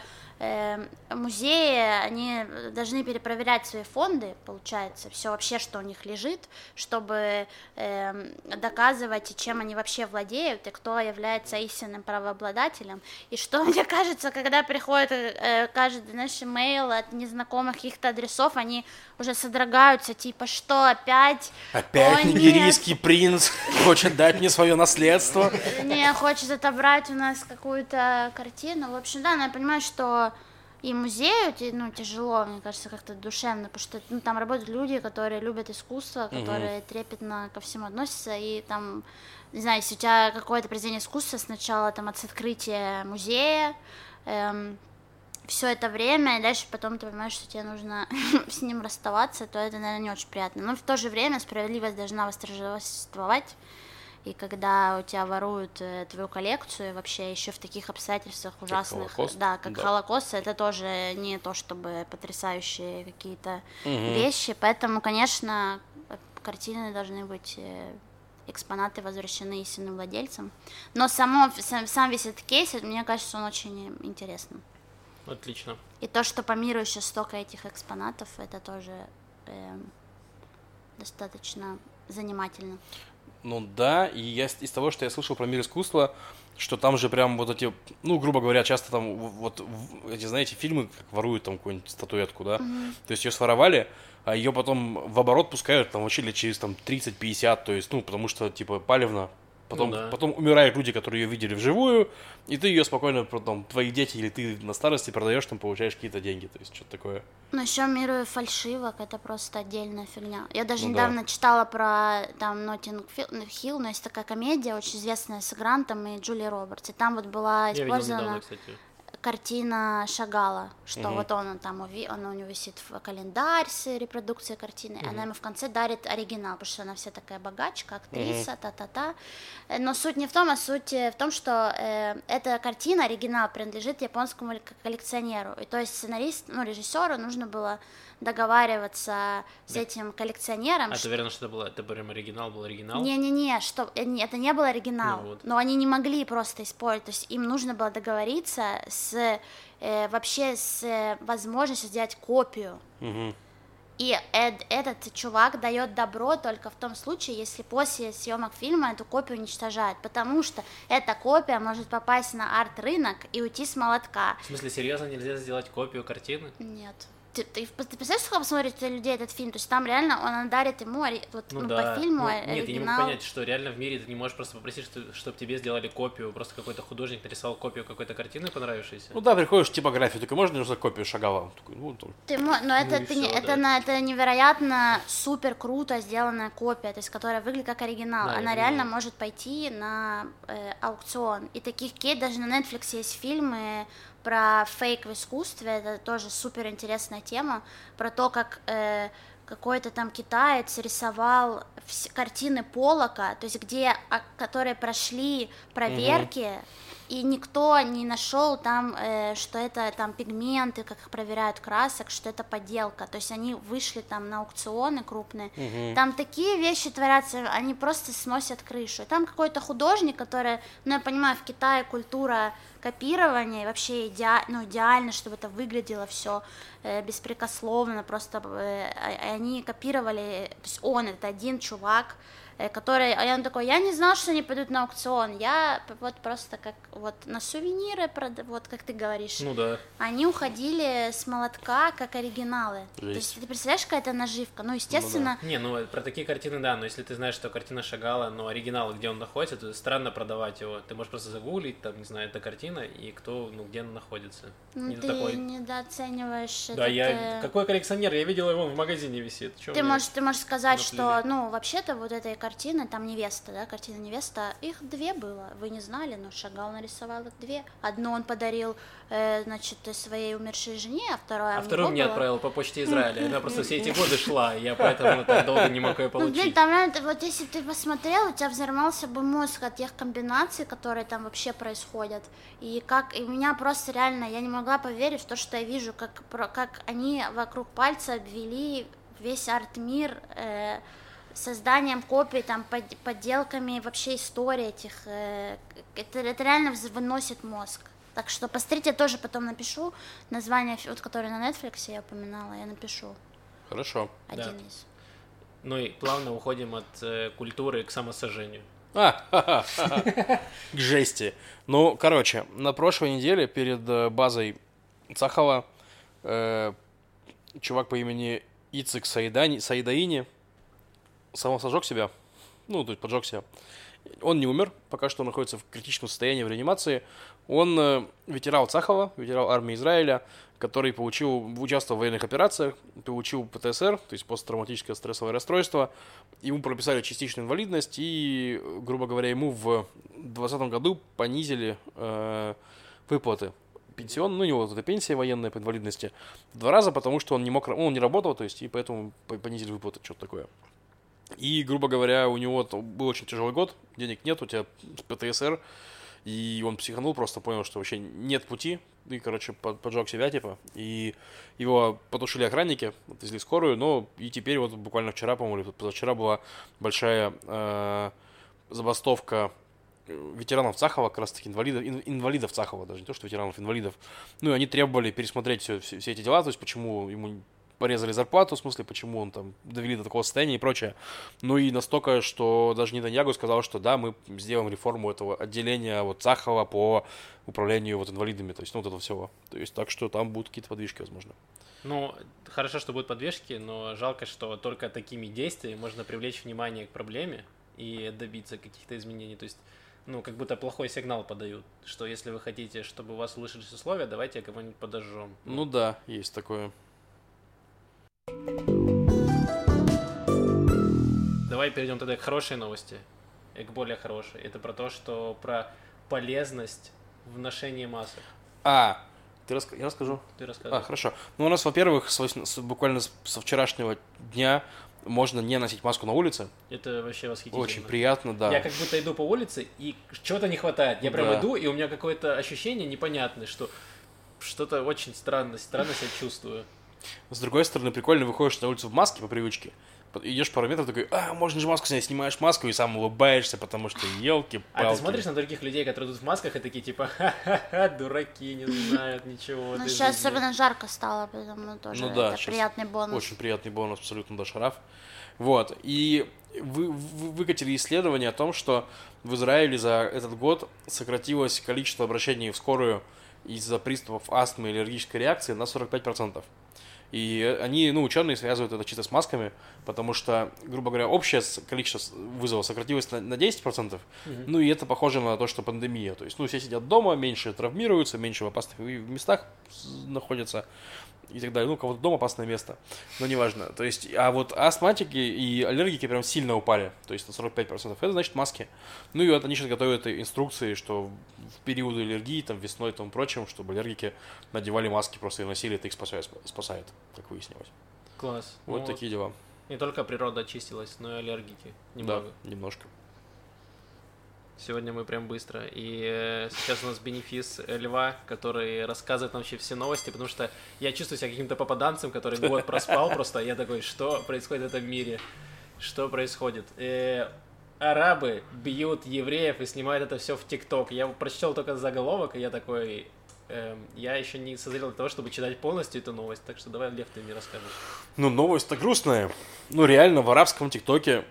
музеи, они должны перепроверять свои фонды, получается, все вообще, что у них лежит, чтобы эм, доказывать, чем они вообще владеют, и кто является истинным правообладателем. И что, мне кажется, когда приходит э, каждый, знаешь, имейл от незнакомых каких-то адресов, они уже содрогаются, типа, что, опять? Опять О, нет. нигерийский принц хочет дать мне свое наследство. не хочет отобрать у нас какую-то картину. В общем, да, но я понимаю, что и музею ну, тяжело, мне кажется, как-то душевно, потому что ну, там работают люди, которые любят искусство, которые трепетно ко всему относятся, и там, не знаю, если у тебя какое-то произведение искусства сначала там от открытия музея, все это время, и дальше потом ты понимаешь, что тебе нужно <laughs> с ним расставаться, то это, наверное, не очень приятно. Но в то же время справедливость должна восторжествовать, и когда у тебя воруют э, твою коллекцию, вообще еще в таких обстоятельствах ужасных, Холокост, да, как да. Холокост, это тоже не то чтобы потрясающие какие-то Мгм. вещи, поэтому, конечно, э, картины должны быть э, экспонаты возвращены истинным владельцам. Но само, сам, сам весь этот кейс, э, мне кажется, он очень интересным. Отлично. И то, что по миру еще столько этих экспонатов, это тоже эм, достаточно занимательно. Ну да, и я из того, что я слышал про мир искусства, что там же прям вот эти, ну, грубо говоря, часто там вот эти, знаете, фильмы, как воруют там какую-нибудь статуэтку, да, mm-hmm. то есть ее своровали, а ее потом в оборот пускают там вообще лет через там 30-50, то есть, ну, потому что, типа, палевно, Потом, ну, да. потом умирают люди, которые ее видели вживую, и ты ее спокойно, потом, твои дети или ты на старости продаешь, там получаешь какие-то деньги, то есть что-то такое. Ну, еще миру фальшивок, это просто отдельная фигня. Я даже ну, недавно да. читала про там Ноттинг Хилл, но есть такая комедия, очень известная с Грантом и Джули Робертс, и там вот была использована... Я видел недавно, картина Шагала, что угу. вот он, он там, он у него висит в календарь с репродукцией картины, угу. она ему в конце дарит оригинал, потому что она вся такая богачка, актриса, угу. та-та-та. Э, но суть не в том, а суть в том, что э, эта картина, оригинал, принадлежит японскому коллекционеру, и то есть сценарист, ну, режиссеру нужно было договариваться с этим коллекционером. А что... ты уверена, что это, было, это прям оригинал был оригинал? Не-не-не, что э, это не был оригинал, ну, вот. но они не могли просто использовать, то есть им нужно было договориться с э, вообще с э, возможностью сделать копию. Угу. И эд, этот чувак дает добро только в том случае, если после съемок фильма эту копию уничтожают, потому что эта копия может попасть на арт-рынок и уйти с молотка. В смысле, серьезно нельзя сделать копию картины? Нет ты, ты, ты представляешь, сколько посмотрит людей этот фильм? То есть там реально он дарит ему вот, ну, ну, да. по фильму ну, оригинал. Нет, я не могу понять, что реально в мире ты не можешь просто попросить, что, чтобы тебе сделали копию, просто какой-то художник нарисовал копию какой-то картины понравившейся. Ну да, приходишь в типографию, только можно нужно копию Шагала? Такой, ну, там. Ты, но ну, это, ну, ты, все, это, да. на, это невероятно супер круто сделанная копия, то есть которая выглядит как оригинал. Да, Она реально понимаю. может пойти на э, аукцион. И таких кейт даже на Netflix есть фильмы про фейк в искусстве, это тоже супер интересная тема, про то, как э, какой-то там китаец рисовал картины Полока, то есть где, а, которые прошли проверки, mm и никто не нашел там, э, что это там пигменты, как их проверяют красок, что это подделка. То есть они вышли там на аукционы крупные. Угу. Там такие вещи творятся, они просто сносят крышу. И там какой-то художник, который, ну я понимаю, в Китае культура копирования, и вообще иде, ну, идеально, чтобы это выглядело все э, беспрекословно, просто э, а, они копировали, то есть он, это один чувак, который, а он такой, я не знал, что они пойдут на аукцион, я вот просто как вот на сувениры, вот как ты говоришь, ну да, они уходили с молотка как оригиналы, Жесть. то есть ты представляешь, какая это наживка, ну естественно. Ну, да. Не, ну про такие картины да, но если ты знаешь, что картина Шагала, но оригинал, где он находится, то странно продавать его, ты можешь просто загуглить, там, не знаю, эта картина и кто, ну где она находится. Ну, не ты такой... недооцениваешь. Да, этот... я какой коллекционер, я видел его в магазине висит. Чё ты можешь, ты можешь сказать, что, ну вообще-то вот этой картины, там невеста, да, картина невеста, их две было, вы не знали, но Шагал нарисовал их две. Одну он подарил, э, значит, своей умершей жене, а второе А вторую мне было... отправил по почте Израиля, она просто все эти <laughs> годы шла, я поэтому так долго не мог ее получить. Ну, блин, там реально, вот если ты посмотрел, у тебя взорвался бы мозг от тех комбинаций, которые там вообще происходят, и как, и меня просто реально, я не могла поверить в то, что я вижу, как, как они вокруг пальца обвели весь арт-мир, э, созданием копий, там, под, подделками вообще истории этих, э, это, это реально выносит мозг. Так что посмотрите, я тоже потом напишу название, вот, которое на Netflix я упоминала, я напишу. Хорошо. Один да. из. Ну и плавно уходим от э, культуры к самосожжению. А, <laughs> к жести. Ну, короче, на прошлой неделе перед э, базой Цахова э, чувак по имени Ицик Саидани, Саидаини сам сожег себя, ну, то есть поджег себя. Он не умер, пока что находится в критичном состоянии в реанимации. Он э, ветеран Цахова, ветеран армии Израиля, который получил, участвовал в военных операциях, получил ПТСР, то есть посттравматическое стрессовое расстройство. Ему прописали частичную инвалидность и, грубо говоря, ему в 2020 году понизили э, выплаты пенсион, ну, у него вот эта пенсия военная по инвалидности два раза, потому что он не мог, он не работал, то есть, и поэтому понизили выплаты, что-то такое. И, грубо говоря, у него был очень тяжелый год, денег нет, у тебя ПТСР, и он психанул, просто понял, что вообще нет пути, и, короче, поджег себя, типа, и его потушили охранники, отвезли скорую, но и теперь вот буквально вчера, по-моему, или позавчера была большая э, забастовка ветеранов Цахова, как раз таки инвалидов, инвалидов Цахова, даже не то, что ветеранов, инвалидов. Ну, и они требовали пересмотреть все, все, все эти дела, то есть почему ему порезали зарплату, в смысле, почему он там довели до такого состояния и прочее. Ну и настолько, что даже Нетаньягу сказал, что да, мы сделаем реформу этого отделения вот Цахова по управлению вот инвалидами, то есть ну вот этого всего. То есть так что там будут какие-то подвижки, возможно. Ну, хорошо, что будут подвижки, но жалко, что только такими действиями можно привлечь внимание к проблеме и добиться каких-то изменений. То есть, ну, как будто плохой сигнал подают, что если вы хотите, чтобы у вас услышались условия, давайте кого-нибудь подожжем. Ну да, есть такое. Давай перейдем тогда к хорошей новости, и к более хорошей. Это про то, что про полезность в ношении масок. А, ты рас... я расскажу. Ты рассказывай. А, хорошо. Ну, у нас, во-первых, с, с- буквально со вчерашнего дня можно не носить маску на улице. Это вообще восхитительно. Очень приятно, да. Я как будто иду по улице, и чего-то не хватает. Я прям Да. иду, и у меня какое-то ощущение непонятное, что что-то очень странно, странно себя чувствую. С другой стороны, прикольно выходишь на улицу в маске по привычке. Идешь пару метров, такой, а, можно же маску снять, снимаешь маску и сам улыбаешься, потому что елки А ты смотришь на других людей, которые идут в масках, и такие типа, ха-ха-ха, дураки, не знают ничего. Ну, сейчас жизни». особенно жарко стало, поэтому тоже Ну да, это приятный бонус. Очень приятный бонус, абсолютно, да, шараф. Вот, и вы, вы- выкатили исследование о том, что в Израиле за этот год сократилось количество обращений в скорую из-за приступов астмы и аллергической реакции на 45%. И они, ну, ученые связывают это чисто с масками, потому что, грубо говоря, общее количество вызовов сократилось на, на 10%, Мгм. ну и это похоже на то, что пандемия. То есть, ну, все сидят дома, меньше травмируются, меньше в опасных местах находятся и так далее. Ну, у кого-то дома опасное место, но неважно. То есть, а вот астматики и аллергики прям сильно упали, то есть на 45%. Это значит маски. Ну и вот они сейчас готовят инструкции, что в периоды аллергии, там, весной и тому прочим, чтобы аллергики надевали маски просто и носили, это их спасает, спасает как выяснилось. Класс. Вот Ну, такие дела. Не только природа очистилась, но и аллергики. Немного. Да, немножко. Сегодня мы прям быстро. И э, сейчас у нас бенефис э, Льва, который рассказывает нам вообще все новости, потому что я чувствую себя каким-то попаданцем, который год проспал просто. Я такой, что происходит в этом мире? Что происходит? Э, арабы бьют евреев и снимают это все в ТикТок. Я прочитал только заголовок, и я такой... эм, я еще не созрел для того, чтобы читать полностью эту новость, так что давай, Лев, ты мне расскажешь. Ну, новость-то грустная. Ну, реально, в арабском ТикТоке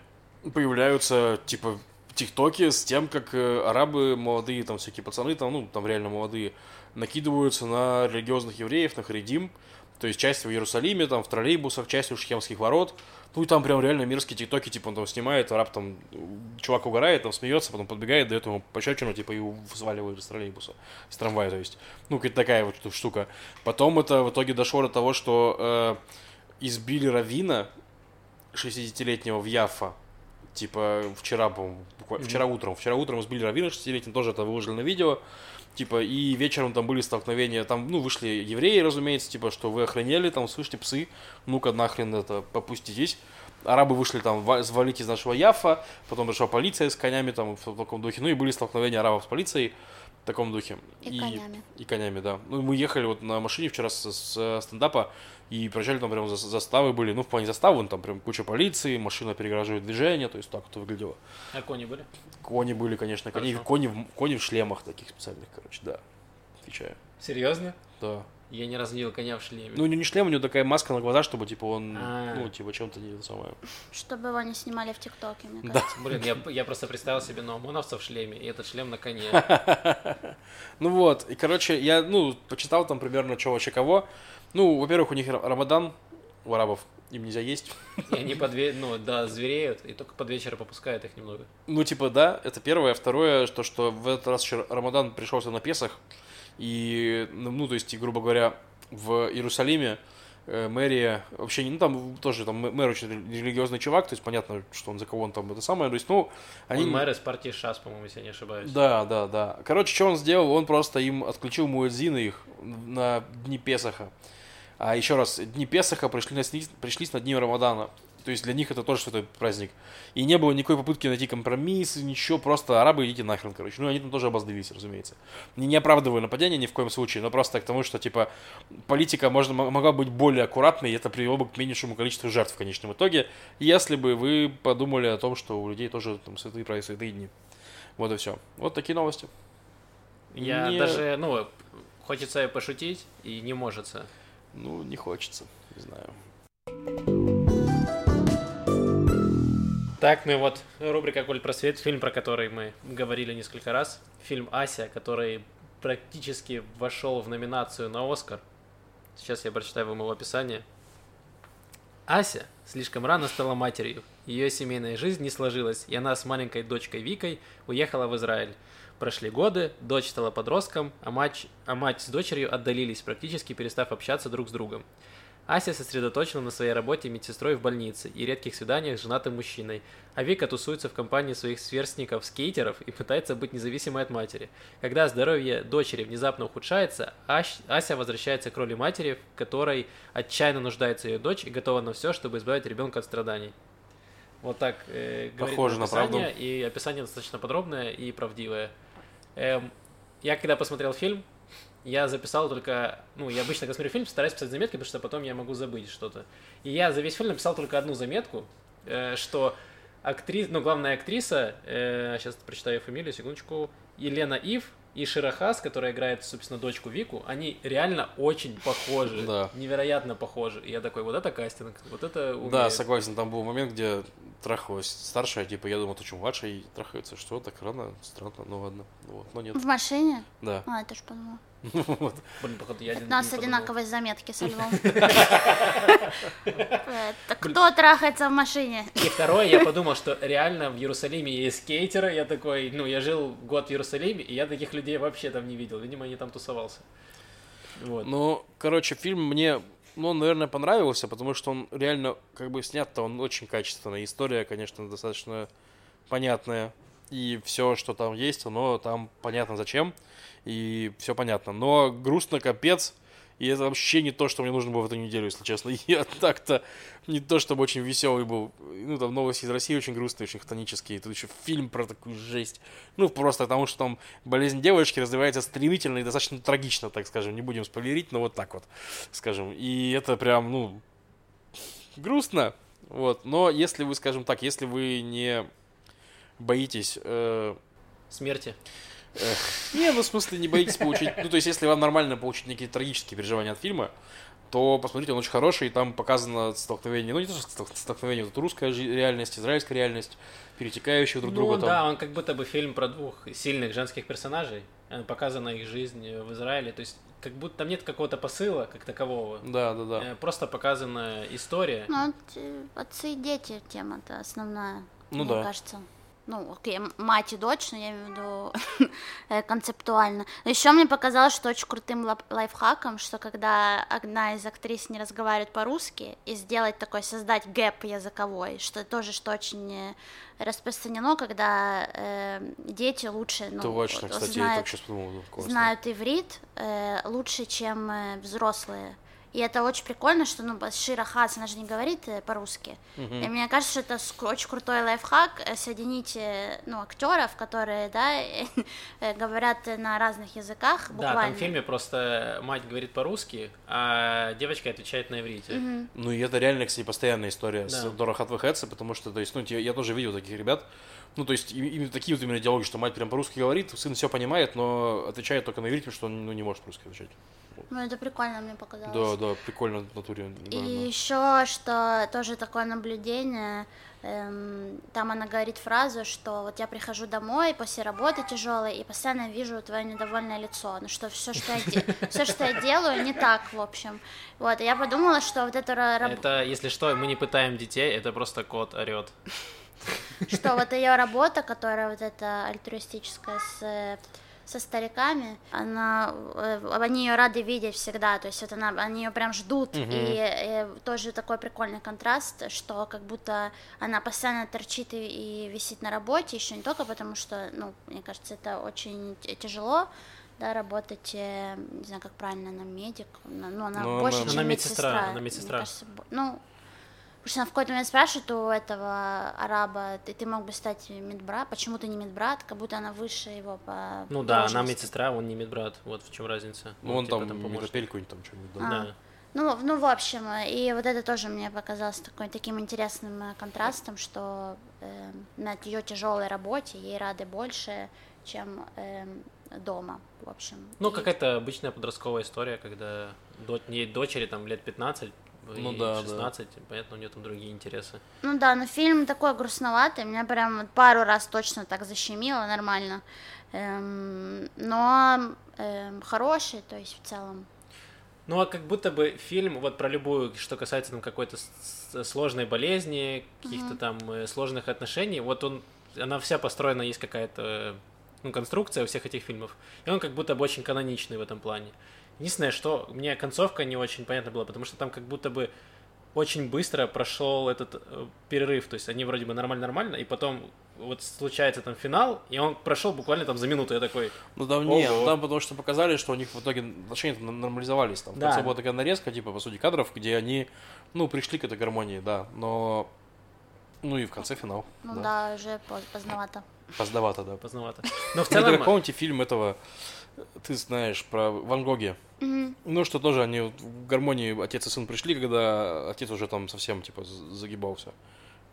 появляются, типа, ТикТоки с тем, как э, арабы молодые, там, всякие пацаны, там, ну, там реально молодые, накидываются на религиозных евреев, на Харидим. То есть часть в Иерусалиме, там, в троллейбусах, часть у Шхемских ворот. Ну, и там прям реально мирские ТикТоки, типа, он там снимает, араб там, чувак угорает, там, смеется, потом подбегает, дает ему пощечину, типа, и сваливает из троллейбуса, из трамвая, то есть. Ну, какая-то такая вот штука. Потом это в итоге дошло до того, что э, избили Равина 60-летнего в Яффа. Типа вчера, буквально, вчера утром. Вчера утром избили Равина 60-летнего, тоже это выложили на видео. Типа, и вечером там были столкновения, там, ну, вышли евреи, разумеется, типа, что вы охренели, там, слышите, псы, ну-ка нахрен это, попуститесь. Арабы вышли там, ва- звалить из нашего Яфа, потом пришла полиция с конями, там, в таком духе, ну, и были столкновения арабов с полицией в таком духе. И конями. И конями, да. Ну, мы ехали вот на машине вчера с, с стендапа, и проезжали там прям за- заставы были, ну, в плане заставы, там прям куча полиции, машина перегораживает движение, то есть так вот выглядело. А кони были? Кони были, конечно, кони, Хорошо. кони, в, кони в шлемах таких специальных, короче, да. Отвечаю. Серьезно? Да. Я не раз не видел коня в шлеме. Ну, не, не шлем, у него такая маска на глаза, чтобы, типа, он, А. ну, типа, чем-то не самое. Чтобы его не снимали в ТикТоке, мне Да. кажется. Блин, я, я просто представил себе ну, ОМОНовца в шлеме, и этот шлем на коне. <laughs> Ну вот, и, короче, я, ну, почитал там примерно, что вообще кого. Ну, во-первых, у них Ра- Рамадан, у арабов, им нельзя есть. И они под ве- ну, да, звереют, и только под вечер попускают их немного. Ну, типа, да, это первое. Второе, то, что в этот раз еще Рамадан пришелся на Песах. И, ну, ну, то есть, грубо говоря, в Иерусалиме э, мэрия, вообще, не- ну, там тоже, там мэ- мэр очень рели- религиозный чувак, то есть, понятно, что он за кого он там, это самое, то есть, ну, они... Он мэр из партии ШАС, по-моему, если я не ошибаюсь. Да, да, да. Короче, что он сделал? Он просто им отключил муэдзины их на дни Песаха. А еще раз, дни Песаха пришли на, пришлись на дни Рамадана. То есть для них это тоже святой праздник. И не было никакой попытки найти компромисс, ничего, просто арабы идите нахрен, короче. Ну, они там тоже обозлились, разумеется. Не, не оправдываю нападение ни в коем случае, но просто к тому, что, типа, политика можно, могла быть более аккуратной, и это привело бы к меньшему количеству жертв в конечном итоге, если бы вы подумали о том, что у людей тоже там святые праздники, святые дни. Вот и все. Вот такие новости. Я Не- даже, ну, хочется пошутить, и не можется. Ну, не хочется, не знаю. Так, ну и вот рубрика «Коль просвет», фильм, про который мы говорили несколько раз. Фильм «Ася», который практически вошел в номинацию на «Оскар». Сейчас я прочитаю вам его описание. Ася слишком рано стала матерью. Ее семейная жизнь не сложилась, и она с маленькой дочкой Викой уехала в Израиль. Прошли годы, дочь стала подростком, а мать, а мать с дочерью отдалились, практически перестав общаться друг с другом. Ася сосредоточена на своей работе медсестрой в больнице и редких свиданиях с женатым мужчиной, а Вика тусуется в компании своих сверстников-скейтеров и пытается быть независимой от матери. Когда здоровье дочери внезапно ухудшается, Ася возвращается к роли матери, в которой отчаянно нуждается ее дочь и готова на все, чтобы избавить ребенка от страданий. Вот так э, говорит Похоже на описание, правду. и описание достаточно подробное и правдивое. Эм, я когда посмотрел фильм, я записал только, ну, я обычно, когда смотрю фильм, стараюсь писать заметки, потому что потом я могу забыть что-то. И я за весь фильм написал только одну заметку, э, что актриса, ну, главная актриса, э, сейчас прочитаю фамилию, секундочку, Елена Ив и Ширахас, которая играет, собственно, дочку Вику, они реально очень похожи, Да. невероятно похожи. И я такой, вот это кастинг, вот это умеет. Да, согласен, там был момент, где трахалась старшая, типа, я думал, ты что, младшая и трахается, что, так рано, странно, ну ладно, вот, но нет, В машине? да, А, это ж подумала. <laughs> вот. Блин, походу, я один У нас подумал. одинаковые заметки со львом. <laughs> Это кто трахается в машине? И второе, я <laughs> подумал, что реально в Иерусалиме есть скейтеры. Я такой, ну, я жил год в Иерусалиме, и я таких людей вообще там не видел. Видимо, они там тусовался. Вот. Ну, короче, фильм мне, ну, он, наверное, понравился, потому что он реально, как бы, снят-то он очень качественный. История, конечно, достаточно понятная. И все, что там есть, оно там понятно зачем. И все понятно. Но грустно капец. И это вообще не то, что мне нужно было в эту неделю, если честно. <laughs> Я так-то не то, чтобы очень веселый был. Ну, там новости из России очень грустные, очень хтонические. Тут еще фильм про такую жесть. Ну, просто потому что там болезнь девочки развивается стремительно и достаточно трагично, так скажем. Не будем спойлерить, но вот так вот, скажем. И это прям, ну, грустно. Вот. Но если вы, скажем так, если вы не боитесь э, Смерти. Не, ну в смысле не боитесь получить. Ну, то есть, если вам нормально получить некие трагические переживания от фильма, то посмотрите, он очень хороший, и там показано столкновение, ну не то, что стол- столкновение, вот русская реальность, израильская реальность, перетекающие друг Ну друга там. да, он как будто бы фильм про двух сильных женских персонажей. Э, Показана их жизнь в Израиле. То есть, как будто там нет какого-то посыла, как такового. Да, да, да. Э, Просто показана история. Ну, э, отцы и дети тема-то основная, Ну мне да. кажется. Ну, окей, мать и дочь, но я имею в виду <laughs> э, концептуально. Но еще мне показалось, что очень крутым лайфхаком, что когда одна из актрис не разговаривает по-русски, и сделать такой, создать гэп языковой, что тоже, что очень э, распространено, когда э, дети лучше, ну, Точно, кстати, я знают- только сейчас подумал. ну, знают иврит э, лучше, чем э, взрослые. И это очень прикольно, что, ну, Шира Хас, она же не говорит э, по-русски. И мне кажется, что это очень крутой лайфхак э, соединить, э, ну, актеров, которые, да, <laughs> говорят на разных языках, Да, буквально. там в фильме просто мать говорит по-русски, а девочка отвечает на иврите. Ну и это реально, кстати, постоянная история с Да. Дора Хатвехетса, потому что, то есть, ну, я тоже видел таких ребят, ну, то есть, именно такие вот именно диалоги, что мать прям по-русски говорит, сын все понимает, но отвечает только на потому что он ну, не может по-русски отвечать. Ну, это прикольно мне показалось. Да, да, прикольно в натуре. да, И да. еще, что тоже такое наблюдение, эм, там она говорит фразу, что вот я прихожу домой после работы тяжелой и постоянно вижу твое недовольное лицо, ну что все, что я, все, что я делаю, не так, в общем. Вот, и я подумала, что вот это, ра- раб- Это, если что, мы не пытаем детей, это просто кот орет. Что вот ее работа, которая вот эта альтруистическая с со стариками, она, э, они ее рады видеть всегда, то есть вот она, они ее прям ждут, и, э, тоже такой прикольный контраст, что как будто она постоянно торчит и, и висит на работе, еще не только потому, что, ну, мне кажется, это очень тяжело, да, работать, э, не знаю, как правильно, она медик, на- ну, она Ну, больше, она- чем Она медсестра, медсестра, она медсестра. кажется, ну, Потому что она в какой-то момент спрашивает у этого араба, ты, ты мог бы стать медбрат, почему ты не медбрат, как будто она выше его по Ну да, она медсестра, он не медбрат. Вот в чем разница. Ну, он типа, там, помощник. метапельку там что-нибудь, да. А. Да. Ну, ну, в общем, и вот это тоже мне показалось такой, таким интересным э, контрастом, что э, на ее тяжелой работе ей рады больше, чем эм, дома, в общем. Ну, И- какая-то обычная подростковая история, когда до- ей дочери там лет 15, Ну и да, да. 16, понятно, у нее там другие интересы. Ну да, но фильм такой грустноватый, меня прям вот пару раз точно так защемило нормально, Эм, но эм, хороший, то есть в целом. Ну, а как будто бы фильм, вот про любую, что касается там какой-то сложной болезни, каких-то там э, сложных отношений, вот он, она вся построена, есть какая-то, ну, конструкция у всех этих фильмов, и он как будто бы очень каноничный в этом плане. Единственное, что мне концовка не очень понятна была, потому что там как будто бы очень быстро прошел этот э, перерыв, то есть они вроде бы нормально-нормально, и потом вот случается там финал, и он прошел буквально там за минуту, я такой, Ну там не, ну, там потому что показали, что у них в итоге отношения там нормализовались. Там в Да. конце была такая нарезка, типа, по сути, кадров, где они, ну, пришли к этой гармонии, да. Но, ну и в конце финал. Ну да. да, уже поз- поздновато. Поздновато, да. поздновато. Но в Вы, целом... помните фильм этого, ты знаешь, про Ван Гоги? Мгм. Ну, что тоже они вот в гармонии отец и сын пришли, когда отец уже там совсем, типа, загибался.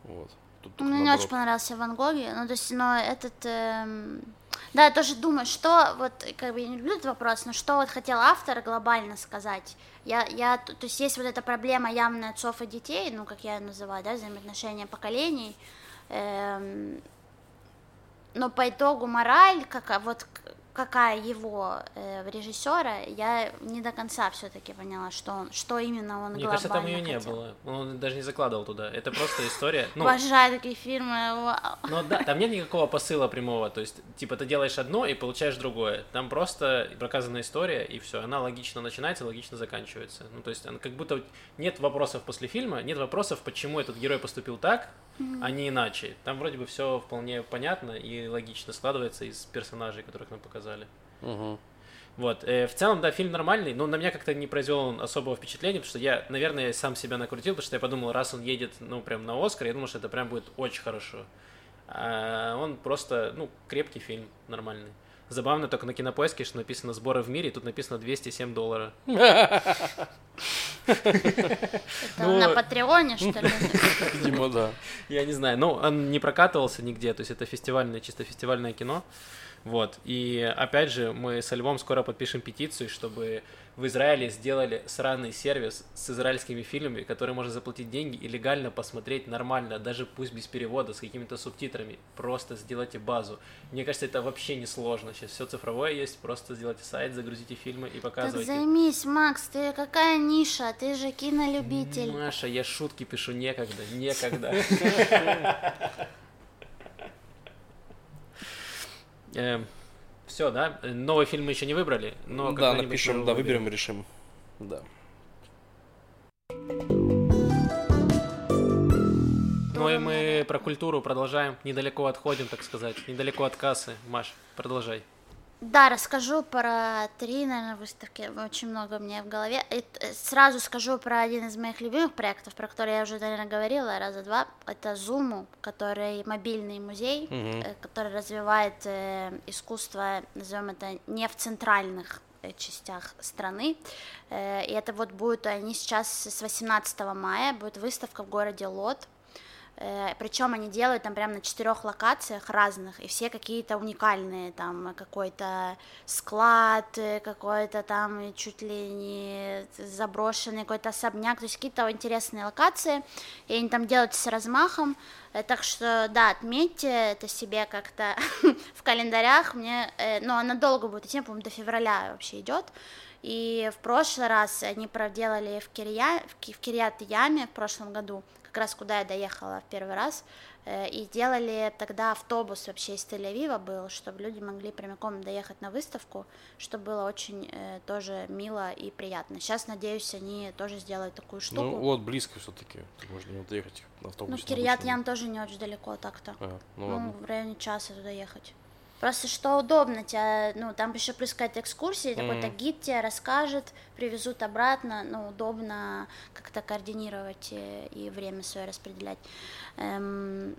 Вот. Тут Мне не наоборот. очень понравился Ван Гоги, ну, то есть, но этот... эм, Да, я тоже думаю, что вот, как бы я не люблю этот вопрос, но что вот хотел автор глобально сказать? Я, я, то есть есть вот эта проблема явная отцов и детей, ну, как я ее называю, да, взаимоотношения поколений, эм, но по итогу мораль, какая, вот к- какая его э, режиссера, я не до конца все-таки поняла, что он, что именно он Мне кажется, там ее не хотел. было. Он даже не закладывал туда. Это просто история. Ну, Обожаю такие фильмы, вау. ну да, там нет никакого посыла прямого. То есть, типа, ты делаешь одно и получаешь другое. Там просто проказанная история, и все. Она логично начинается, логично заканчивается. Ну, то есть, она как будто нет вопросов после фильма, нет вопросов, почему этот герой поступил так, а не иначе. Там вроде бы все вполне понятно и логично складывается из персонажей, которых нам показали. Мгм. Вот. э, в целом, да, фильм нормальный, но на меня как-то не произвел он особого впечатления, потому что я, наверное, сам себя накрутил, потому что я подумал, раз он едет, ну, прям на Оскар, я думал, что это прям будет очень хорошо. А он просто, ну, крепкий фильм, нормальный. Забавно только на кинопоиске, что написано сборы в мире, и тут написано 207 долларов. Это на Патреоне, что ли? Видимо, да. Я не знаю, ну, он не прокатывался нигде, то есть это фестивальное, чисто фестивальное кино. Вот, и опять же, мы со Львом скоро подпишем петицию, чтобы в Израиле сделали сраный сервис с израильскими фильмами, который можно заплатить деньги и легально посмотреть нормально, даже пусть без перевода, с какими-то субтитрами. Просто сделайте базу. Мне кажется, это вообще не сложно. Сейчас все цифровое есть, просто сделайте сайт, загрузите фильмы и Так показывайте. займись, Макс, ты какая ниша? Ты же кинолюбитель. Маша, я шутки пишу некогда, некогда. <laughs> Все, да? Э, Новый фильм мы еще не выбрали, но да, напишем, да, выберем. выберем и решим. Да. Ну и мы про культуру продолжаем, недалеко отходим, так сказать, недалеко от кассы. Маш, продолжай. Да, расскажу про три, наверное, выставки. Очень много у меня в голове. И, э, сразу скажу про один из моих любимых проектов, про который я уже, наверное, говорила раза два. Это Зуму, который мобильный музей, э, который развивает э, искусство, назовем это, не в центральных э, частях страны. И это вот будет, они сейчас с 18 мая, будет выставка в городе Лот. Причем они делают там прям на четырех локациях разных, и все какие-то уникальные, там какой-то склад, э, какой-то там чуть ли не заброшенный какой-то особняк, то есть какие-то интересные локации, и они там делают с размахом, Э, так что да, отметьте это себе как-то <laughs> в календарях, мне, э, ну она долго будет идти, по-моему, до февраля вообще идет, и в прошлый раз они проделали в, Кирия, в, Ки- в Кирьят-Яме в прошлом году, как раз куда я доехала в первый раз, э, и делали тогда автобус вообще из Тель-Авива был, чтобы люди могли прямиком доехать на выставку, что было очень э, тоже мило и приятно. Сейчас, надеюсь, они тоже сделают такую штуку. Ну, вот близко все-таки. Можно не вот ехать на Ну, автобусе. Кирьят-Ям тоже не очень далеко так-то. А, ну, Ну, ладно. в районе часа туда ехать. Просто что удобно, тебя, ну, там еще плюс какая-то экскурсия, какой-то Мгм. гид тебе расскажет, привезут обратно, ну, удобно как-то координировать э, и время свое распределять. Эм,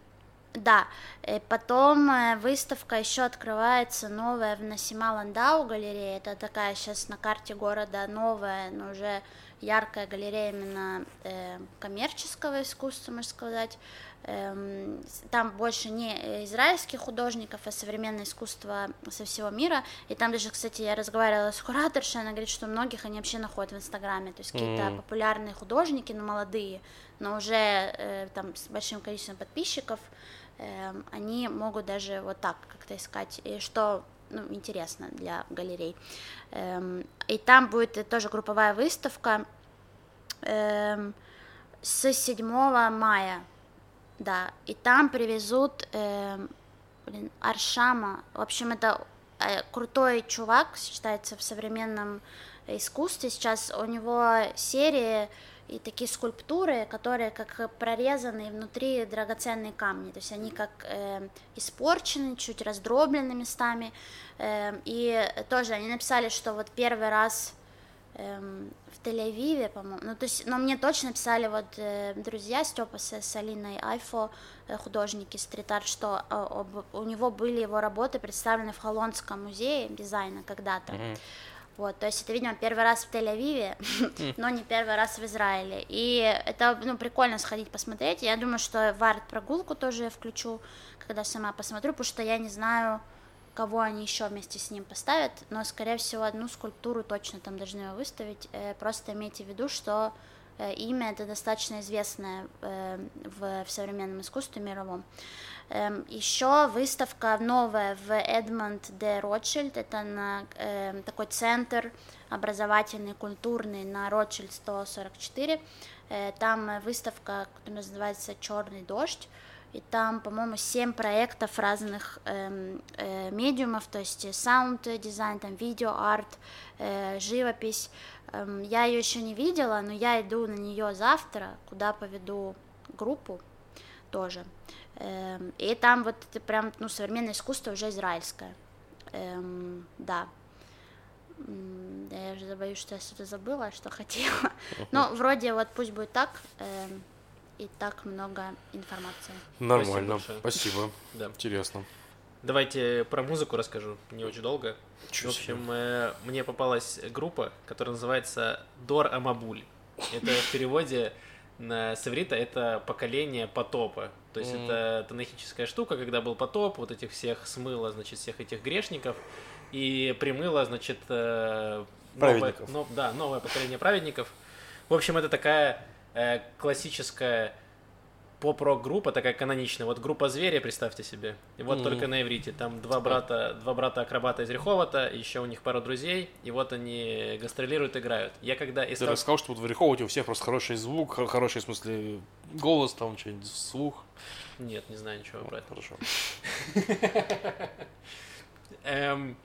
да, э, потом э, выставка еще открывается новая в Насима Ландау галерея, это такая сейчас на карте города новая, но уже яркая галерея именно э, коммерческого искусства, можно сказать. Эм, там больше не э, израильских художников, а современное искусство со всего мира. И там даже, кстати, я разговаривала с кураторшей, она говорит, что многих они вообще находят в Инстаграме, то есть какие-то М. популярные художники, но молодые, но уже э, там с большим количеством подписчиков, эм, они могут даже вот так как-то искать, и что ну, интересно для галерей. Эм, и там будет э, тоже групповая выставка эм, с 7 мая, да, и там привезут, эм, блин, Аршама, в общем, это э, крутой чувак, считается в современном искусстве. Сейчас, у него серии и такие скульптуры, которые как прорезаны внутри драгоценные камни, то есть они как э, испорчены, чуть раздроблены местами, Эм, и тоже они написали, что вот первый раз эм, в Тель-Авиве, по-моему, ну то есть, но мне точно писали вот э, друзья Степа с, с Алиной Айфо, э, художники стрит-арт, что э, об- у него были его работы представлены в Холландском музее дизайна когда-то. Вот, то есть это, видимо, первый раз в Тель-Авиве, <laughs> но не первый раз в Израиле. И это, ну, прикольно сходить посмотреть. Я думаю, что в арт-прогулку тоже я включу, когда сама посмотрю, потому что я не знаю, кого они еще вместе с ним поставят, но, скорее всего, одну скульптуру точно там должны выставить. Э, Просто имейте в виду, что э, имя это достаточно известное э, в, современном искусстве мировом. Еще выставка новая в Эдмонд де Ротшильд, это на э, такой центр образовательный, культурный на Ротшильд 144. Э, Там выставка, которая называется Черный дождь. И там, по-моему, семь проектов разных эм, э, медиумов, то есть саунд-дизайн, там видео-арт, э, живопись. Эм, я ее еще не видела, но я иду на нее завтра, куда поведу группу тоже. Эм, и там вот это прям, ну, современное искусство уже израильское. Эм, да. Я уже боюсь, что я что-то забыла, что хотела. Но вроде вот пусть будет так. эм, и так много информации. Нормально. большое. Спасибо. <laughs> Да. Интересно. Давайте про музыку расскажу, не очень долго. Чё в общем, э, мне попалась группа, которая называется Дор Амабуль. Это в переводе на с иврита это поколение потопа. То есть Мгм. это танахическая штука, когда был потоп, вот этих всех смыло, значит, всех этих грешников и примыло, значит, э, новое, Праведников. но- да, новое поколение праведников. В общем, это такая э, классическая поп-рок группа, такая каноничная. Вот группа Звери, представьте себе. И вот Мгм. только на иврите. Там два брата, два брата акробата из Реховата, еще у них пару друзей, и вот они гастролируют, играют. Я когда Ты искал... рассказал, что вот в Ореховоте у всех просто хороший звук, хо- хороший, в смысле, голос там, что-нибудь, слух. Нет, не знаю ничего про это. Хорошо. <laughs> Эм,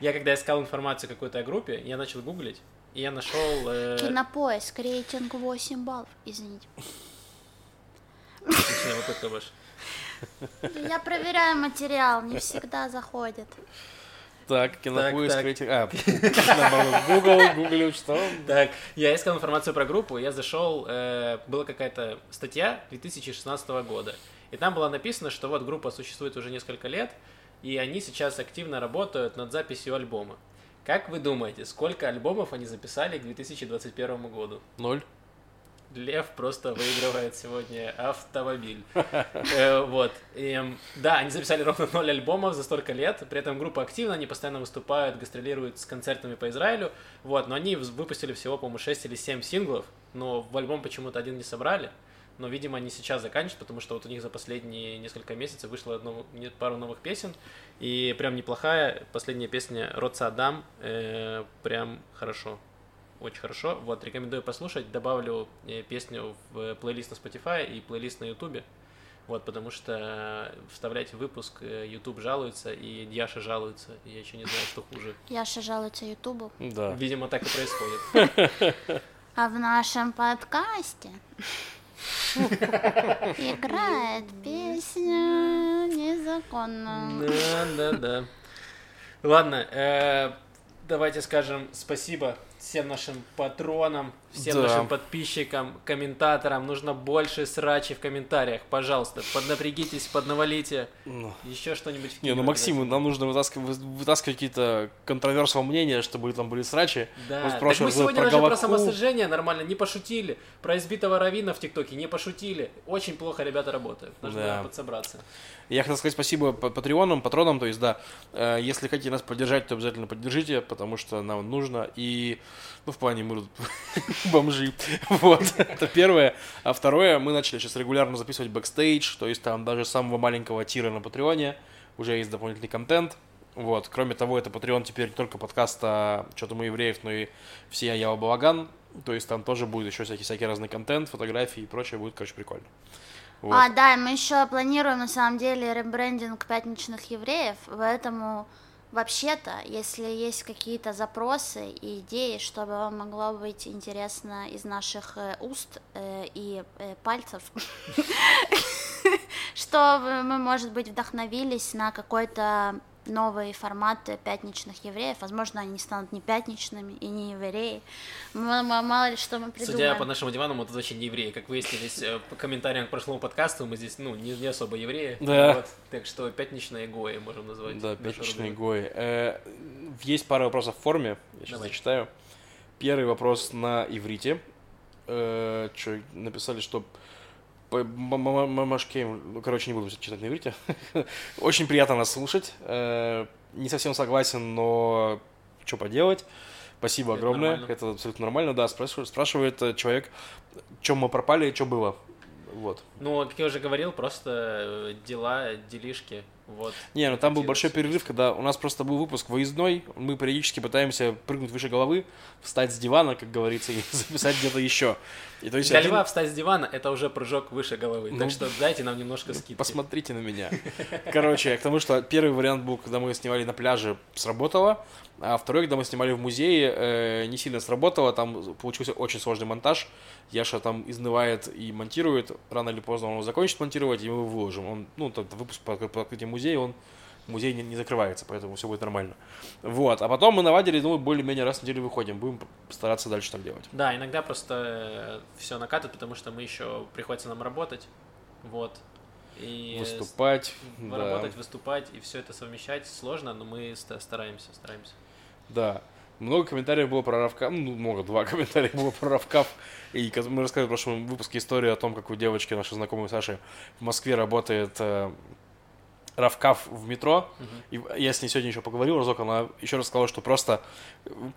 я когда искал информацию какой-то о группе, я начал гуглить, и я нашел... э, Кинопоиск, рейтинг 8 баллов, извините. отлично, вот это ваш. Я проверяю материал, не всегда заходит. Так, кинопоиск, так. рейтинг... А, <laughs> Google, гуглю, что? Так, я искал информацию про группу, я зашел, э, была какая-то статья 2016 года, и там было написано, что вот группа существует уже несколько лет, и они сейчас активно работают над записью альбома. Как вы думаете, сколько альбомов они записали к 2021 году? Ноль. Лев просто выигрывает сегодня автомобиль. <laughs> Э, Вот. Эм, Да, они записали ровно ноль альбомов за столько лет. При этом группа активна, они постоянно выступают, гастролируют с концертами по Израилю. Вот. Но они выпустили всего, по-моему, 6 или 7 синглов. Но в альбом почему-то один не собрали. Но, видимо, они сейчас заканчивают, потому что вот у них за последние несколько месяцев вышло одно- не- пару новых песен. И прям неплохая последняя песня Роца Адам. э, Прям хорошо. Очень хорошо. Вот, рекомендую послушать. Добавлю э, песню в плейлист на Spotify и плейлист на YouTube. Вот, потому что э, вставлять в выпуск э, YouTube жалуется, и Яша жалуется. И я еще не знаю, что хуже. Яша жалуется Ютубу. Да. Видимо, так и происходит. <laughs> А в нашем подкасте играет песня незаконно. Да, да, да. Ладно, э, давайте скажем спасибо всем нашим патронам, всем Да. нашим подписчикам, комментаторам. Нужно больше срачи в комментариях. Пожалуйста, поднапрягитесь, поднавалите. Ну. Еще что-нибудь Не, ну Максим, нам нужно вытаскивать, вытаскивать какие-то контроверсовые мнения, чтобы там были срачи. Да, Вот так мы сегодня про даже про Галаху. самосожжение нормально не пошутили. Про избитого равина в ТикТоке не пошутили. Очень плохо ребята работают. Нужно Да. подсобраться. Я хотел сказать спасибо па- патреонам, патронам, то есть, да, э, если хотите нас поддержать, то обязательно поддержите, потому что нам нужно, и, ну, в плане мы <laughs> <laughs> бомжи, вот, это первое. А второе, мы начали сейчас регулярно записывать бэкстейдж, то есть там даже самого маленького tier а на Патреоне, уже есть дополнительный контент, вот, кроме того, это Patreon теперь не только подкаста «Что-то мы евреев», но и все я Балаган, то есть там тоже будет еще всякий, всякий разный контент, фотографии и прочее, будет, короче, прикольно. Вот. А, да, мы еще планируем на самом деле ребрендинг пятничных евреев, поэтому вообще-то, если есть какие-то запросы и идеи, чтобы вам могло быть интересно из наших э, уст э, и э, пальцев, <laughs> чтобы мы, может быть, вдохновились на какой-то новый формат э, пятничных евреев. Возможно, они станут не пятничными и не евреи. Мало ли что мы Судя придумаем. по нашему дивану, мы тут очень не евреи. Как выяснились э, по комментариям к прошлому подкасту, мы здесь, ну, не, не особо евреи. Да. Вот. Так что пятничные гои можем назвать. Да, рубрику. гой. Э, Есть пара вопросов в форме, я сейчас Давай. зачитаю. Первый вопрос на иврите. Что, написали, что по- м- м- м- Мамашкеем, ну, короче, не буду читать на иврите. <laughs> Очень приятно нас слушать. Э, Не совсем согласен, но что поделать. Спасибо Это огромное. нормально. Это абсолютно нормально, да. Спрашивает, спрашивает э, человек, чем мы пропали, что было. Вот. Ну, как я уже говорил, просто э, дела, делишки. Вот. Не, ну там был большой перерыв, когда у нас просто был выпуск выездной, мы периодически пытаемся прыгнуть выше головы, встать с дивана, как говорится, <laughs> и записать где-то еще. И то есть Для один- льва встать с дивана это уже прыжок выше головы. Ну, так что дайте нам немножко скидки. Посмотрите на меня. Короче, к тому, что первый вариант был, когда мы снимали на пляже, сработало, а второй, когда мы снимали в музее, э, не сильно сработало, там получился очень сложный монтаж. Яша там изнывает и монтирует, рано или поздно он его закончит монтировать, и мы его выложим. Он, ну, тот выпуск по, по открытию музея, он музей не, не закрывается, поэтому все будет нормально. Вот, а потом мы навадили, ну, более-менее раз в неделю выходим, будем стараться дальше так делать. Да, иногда просто все накатывает, потому что мы еще приходится нам работать. Вот. И Выступать, с- да. работать, выступать, и все это совмещать сложно, но мы ста- стараемся, стараемся. Да. Много комментариев было про Равкав, ну, много, два <laughs> комментария было про Равкав. И мы рассказывали в прошлом выпуске историю о том, как у девочки, нашей знакомой Саши, в Москве работает Равкав в метро. И в- я с ней сегодня еще поговорил разок, она еще раз сказала, что просто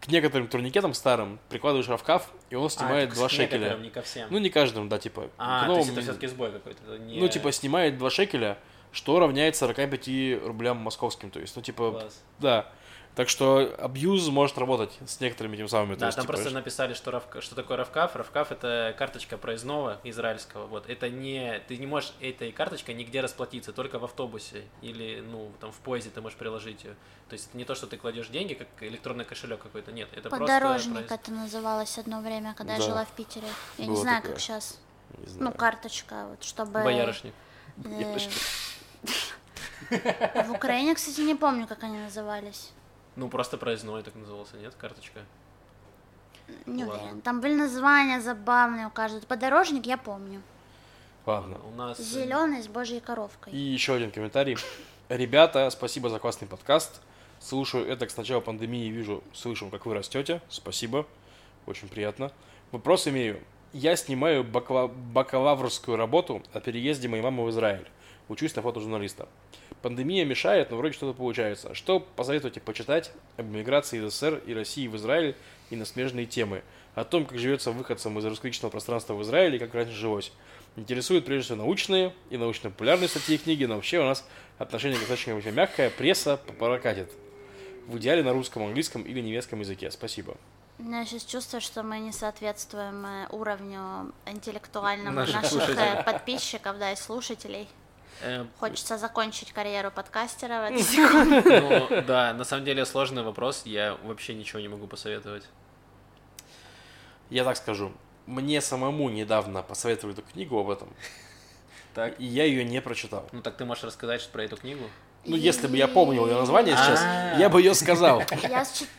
к некоторым турникетам старым прикладываешь Равкав, и он снимает а, 2 к шекеля. не ко всем. Ну, не каждому, да, типа. а, то есть это все-таки сбой какой-то. не- Ну, типа, снимает 2 шекеля, что равняется 45 рублям московским. То есть, ну, типа, Класс. да. Так что абьюз может работать с некоторыми тем самыми. Да, есть, там типа, просто написали, что, равка- что такое Равкав. Равкав это карточка проездного израильского. Вот это не, ты не можешь этой карточкой нигде расплатиться, только в автобусе или ну там в поезде ты можешь приложить ее. То есть это не то, что ты кладешь деньги, как электронный кошелек какой-то. Нет, это Подорожник просто. это называлось одно время, когда Да. я жила в Питере. Я не Было знаю, такое. как сейчас. Не Ну, знаю. карточка, вот, чтобы... Боярышник. э, <laughs> В Украине, кстати, не помню, как они назывались. Ну просто проездной так назывался, нет, карточка. Не Ладно. уверен. Там были названия забавные у каждого. Подорожник я помню. Ладно. У нас э, Зеленый с божьей коровкой. И еще один комментарий. Ребята, спасибо за классный подкаст. Слушаю это с начала пандемии, вижу, слышу, как вы растете. Спасибо. Очень приятно. Вопрос имею. Я снимаю бакала- бакалаврскую работу о переезде моей мамы в Израиль. Учусь на фотожурналиста. Пандемия мешает, но вроде что-то получается. Что посоветуете почитать об миграции из СССР и России в Израиль и на смежные темы? О том, как живется выходцам из русскоязычного пространства в Израиле и как раньше жилось. Интересуют прежде всего научные и научно-популярные статьи и книги, но вообще у нас отношение достаточно вообще мягкое, пресса прокатит. В идеале на русском, английском или немецком языке. Спасибо. У меня сейчас чувство, что мы не соответствуем э, уровню интеллектуальному Наших наших, э, подписчиков, да, и слушателей. Э, Хочется закончить карьеру подкастера в <laughs> этой секунде. ну, да, на самом деле сложный вопрос, я вообще ничего не могу посоветовать. Я так скажу. Мне самому недавно посоветовали эту книгу об этом, Так. и я ее не прочитал. Ну так ты можешь рассказать что- про эту книгу? Ну, если бы я помнил ее название сейчас, А. я бы ее сказал.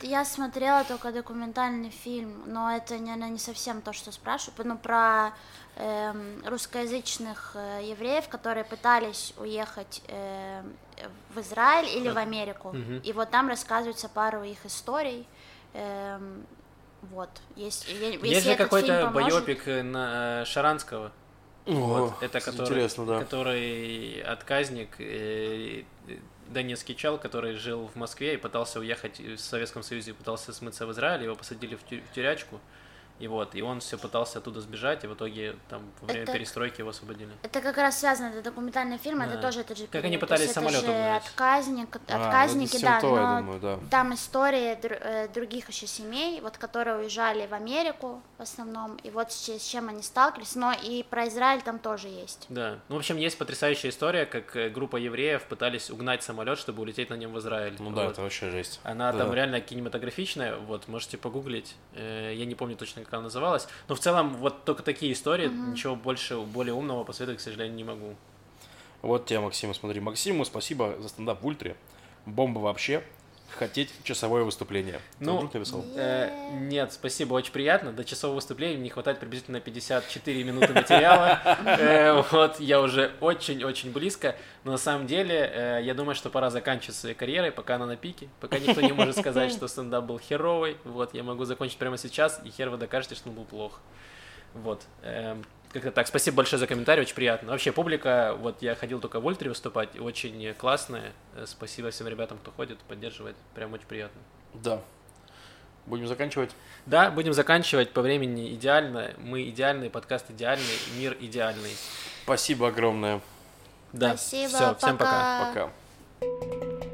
Я, смотрела только документальный фильм, но это, наверное, не совсем то, что спрашиваю. Ну, про эм, русскоязычных э, евреев, которые пытались уехать эм, в Израиль или в Америку. И вот там рассказывается пару их историй. Эм, вот. Есть, если Есть же какой-то поможет- байопик э, на э, Шаранского. О, Вот, это который, Интересно, да. который отказник, э, э, донецкий чел, который жил в Москве и пытался уехать в Советском Союзе, пытался смыться в Израиль, его посадили в, тю- в тюрячку, и вот, и он все пытался оттуда сбежать, и в итоге там во время Это- перестройки его освободили. Это как раз связано, это документальный фильм, это Да. тоже этот же Как период. они пытались есть это самолётом же отказник, А, ну, отказники, это да, то, я но думаю, да. там истории дру- э, других еще семей, вот которые уезжали в Америку в основном, и вот с, с чем они сталкивались, но и про Израиль там тоже есть. Да. Ну, в общем, есть потрясающая история, как э, группа евреев пытались угнать самолет, чтобы улететь на нем в Израиль. Ну да, Вот. это вообще жесть. Она Да. там реально кинематографичная, вот, можете погуглить. Э, Я не помню точно, как она называлась. Но в целом, вот только такие истории, ничего больше, более умного посоветовать, к сожалению, не могу. Вот тебе, Максим, смотри. Максиму спасибо за стендап в Ультре. Бомба вообще. Хотеть часовое выступление. Ну, вдруг написал? Э, нет, спасибо, очень приятно. До часового выступления мне не хватает приблизительно 54 минуты материала. <laughs> Э, Вот, я уже очень-очень близко. Но на самом деле, э, я думаю, что пора заканчивать своей карьерой, пока она на пике. Пока никто не может сказать, что стендап был херовый. Вот, я могу закончить прямо сейчас, и хер вы докажете, что он был плох. Вот. эм, Как-то так. Спасибо большое за комментарий, очень приятно. Вообще, публика, вот я ходил только в Ультре выступать, очень классная. Э, Спасибо всем ребятам, кто ходит, поддерживает. Прям очень приятно. Да. Будем заканчивать. Да, будем заканчивать по времени идеально. Мы идеальный, подкаст идеальный, мир идеальный. Спасибо огромное. Да, Спасибо, все, всем пока. Пока.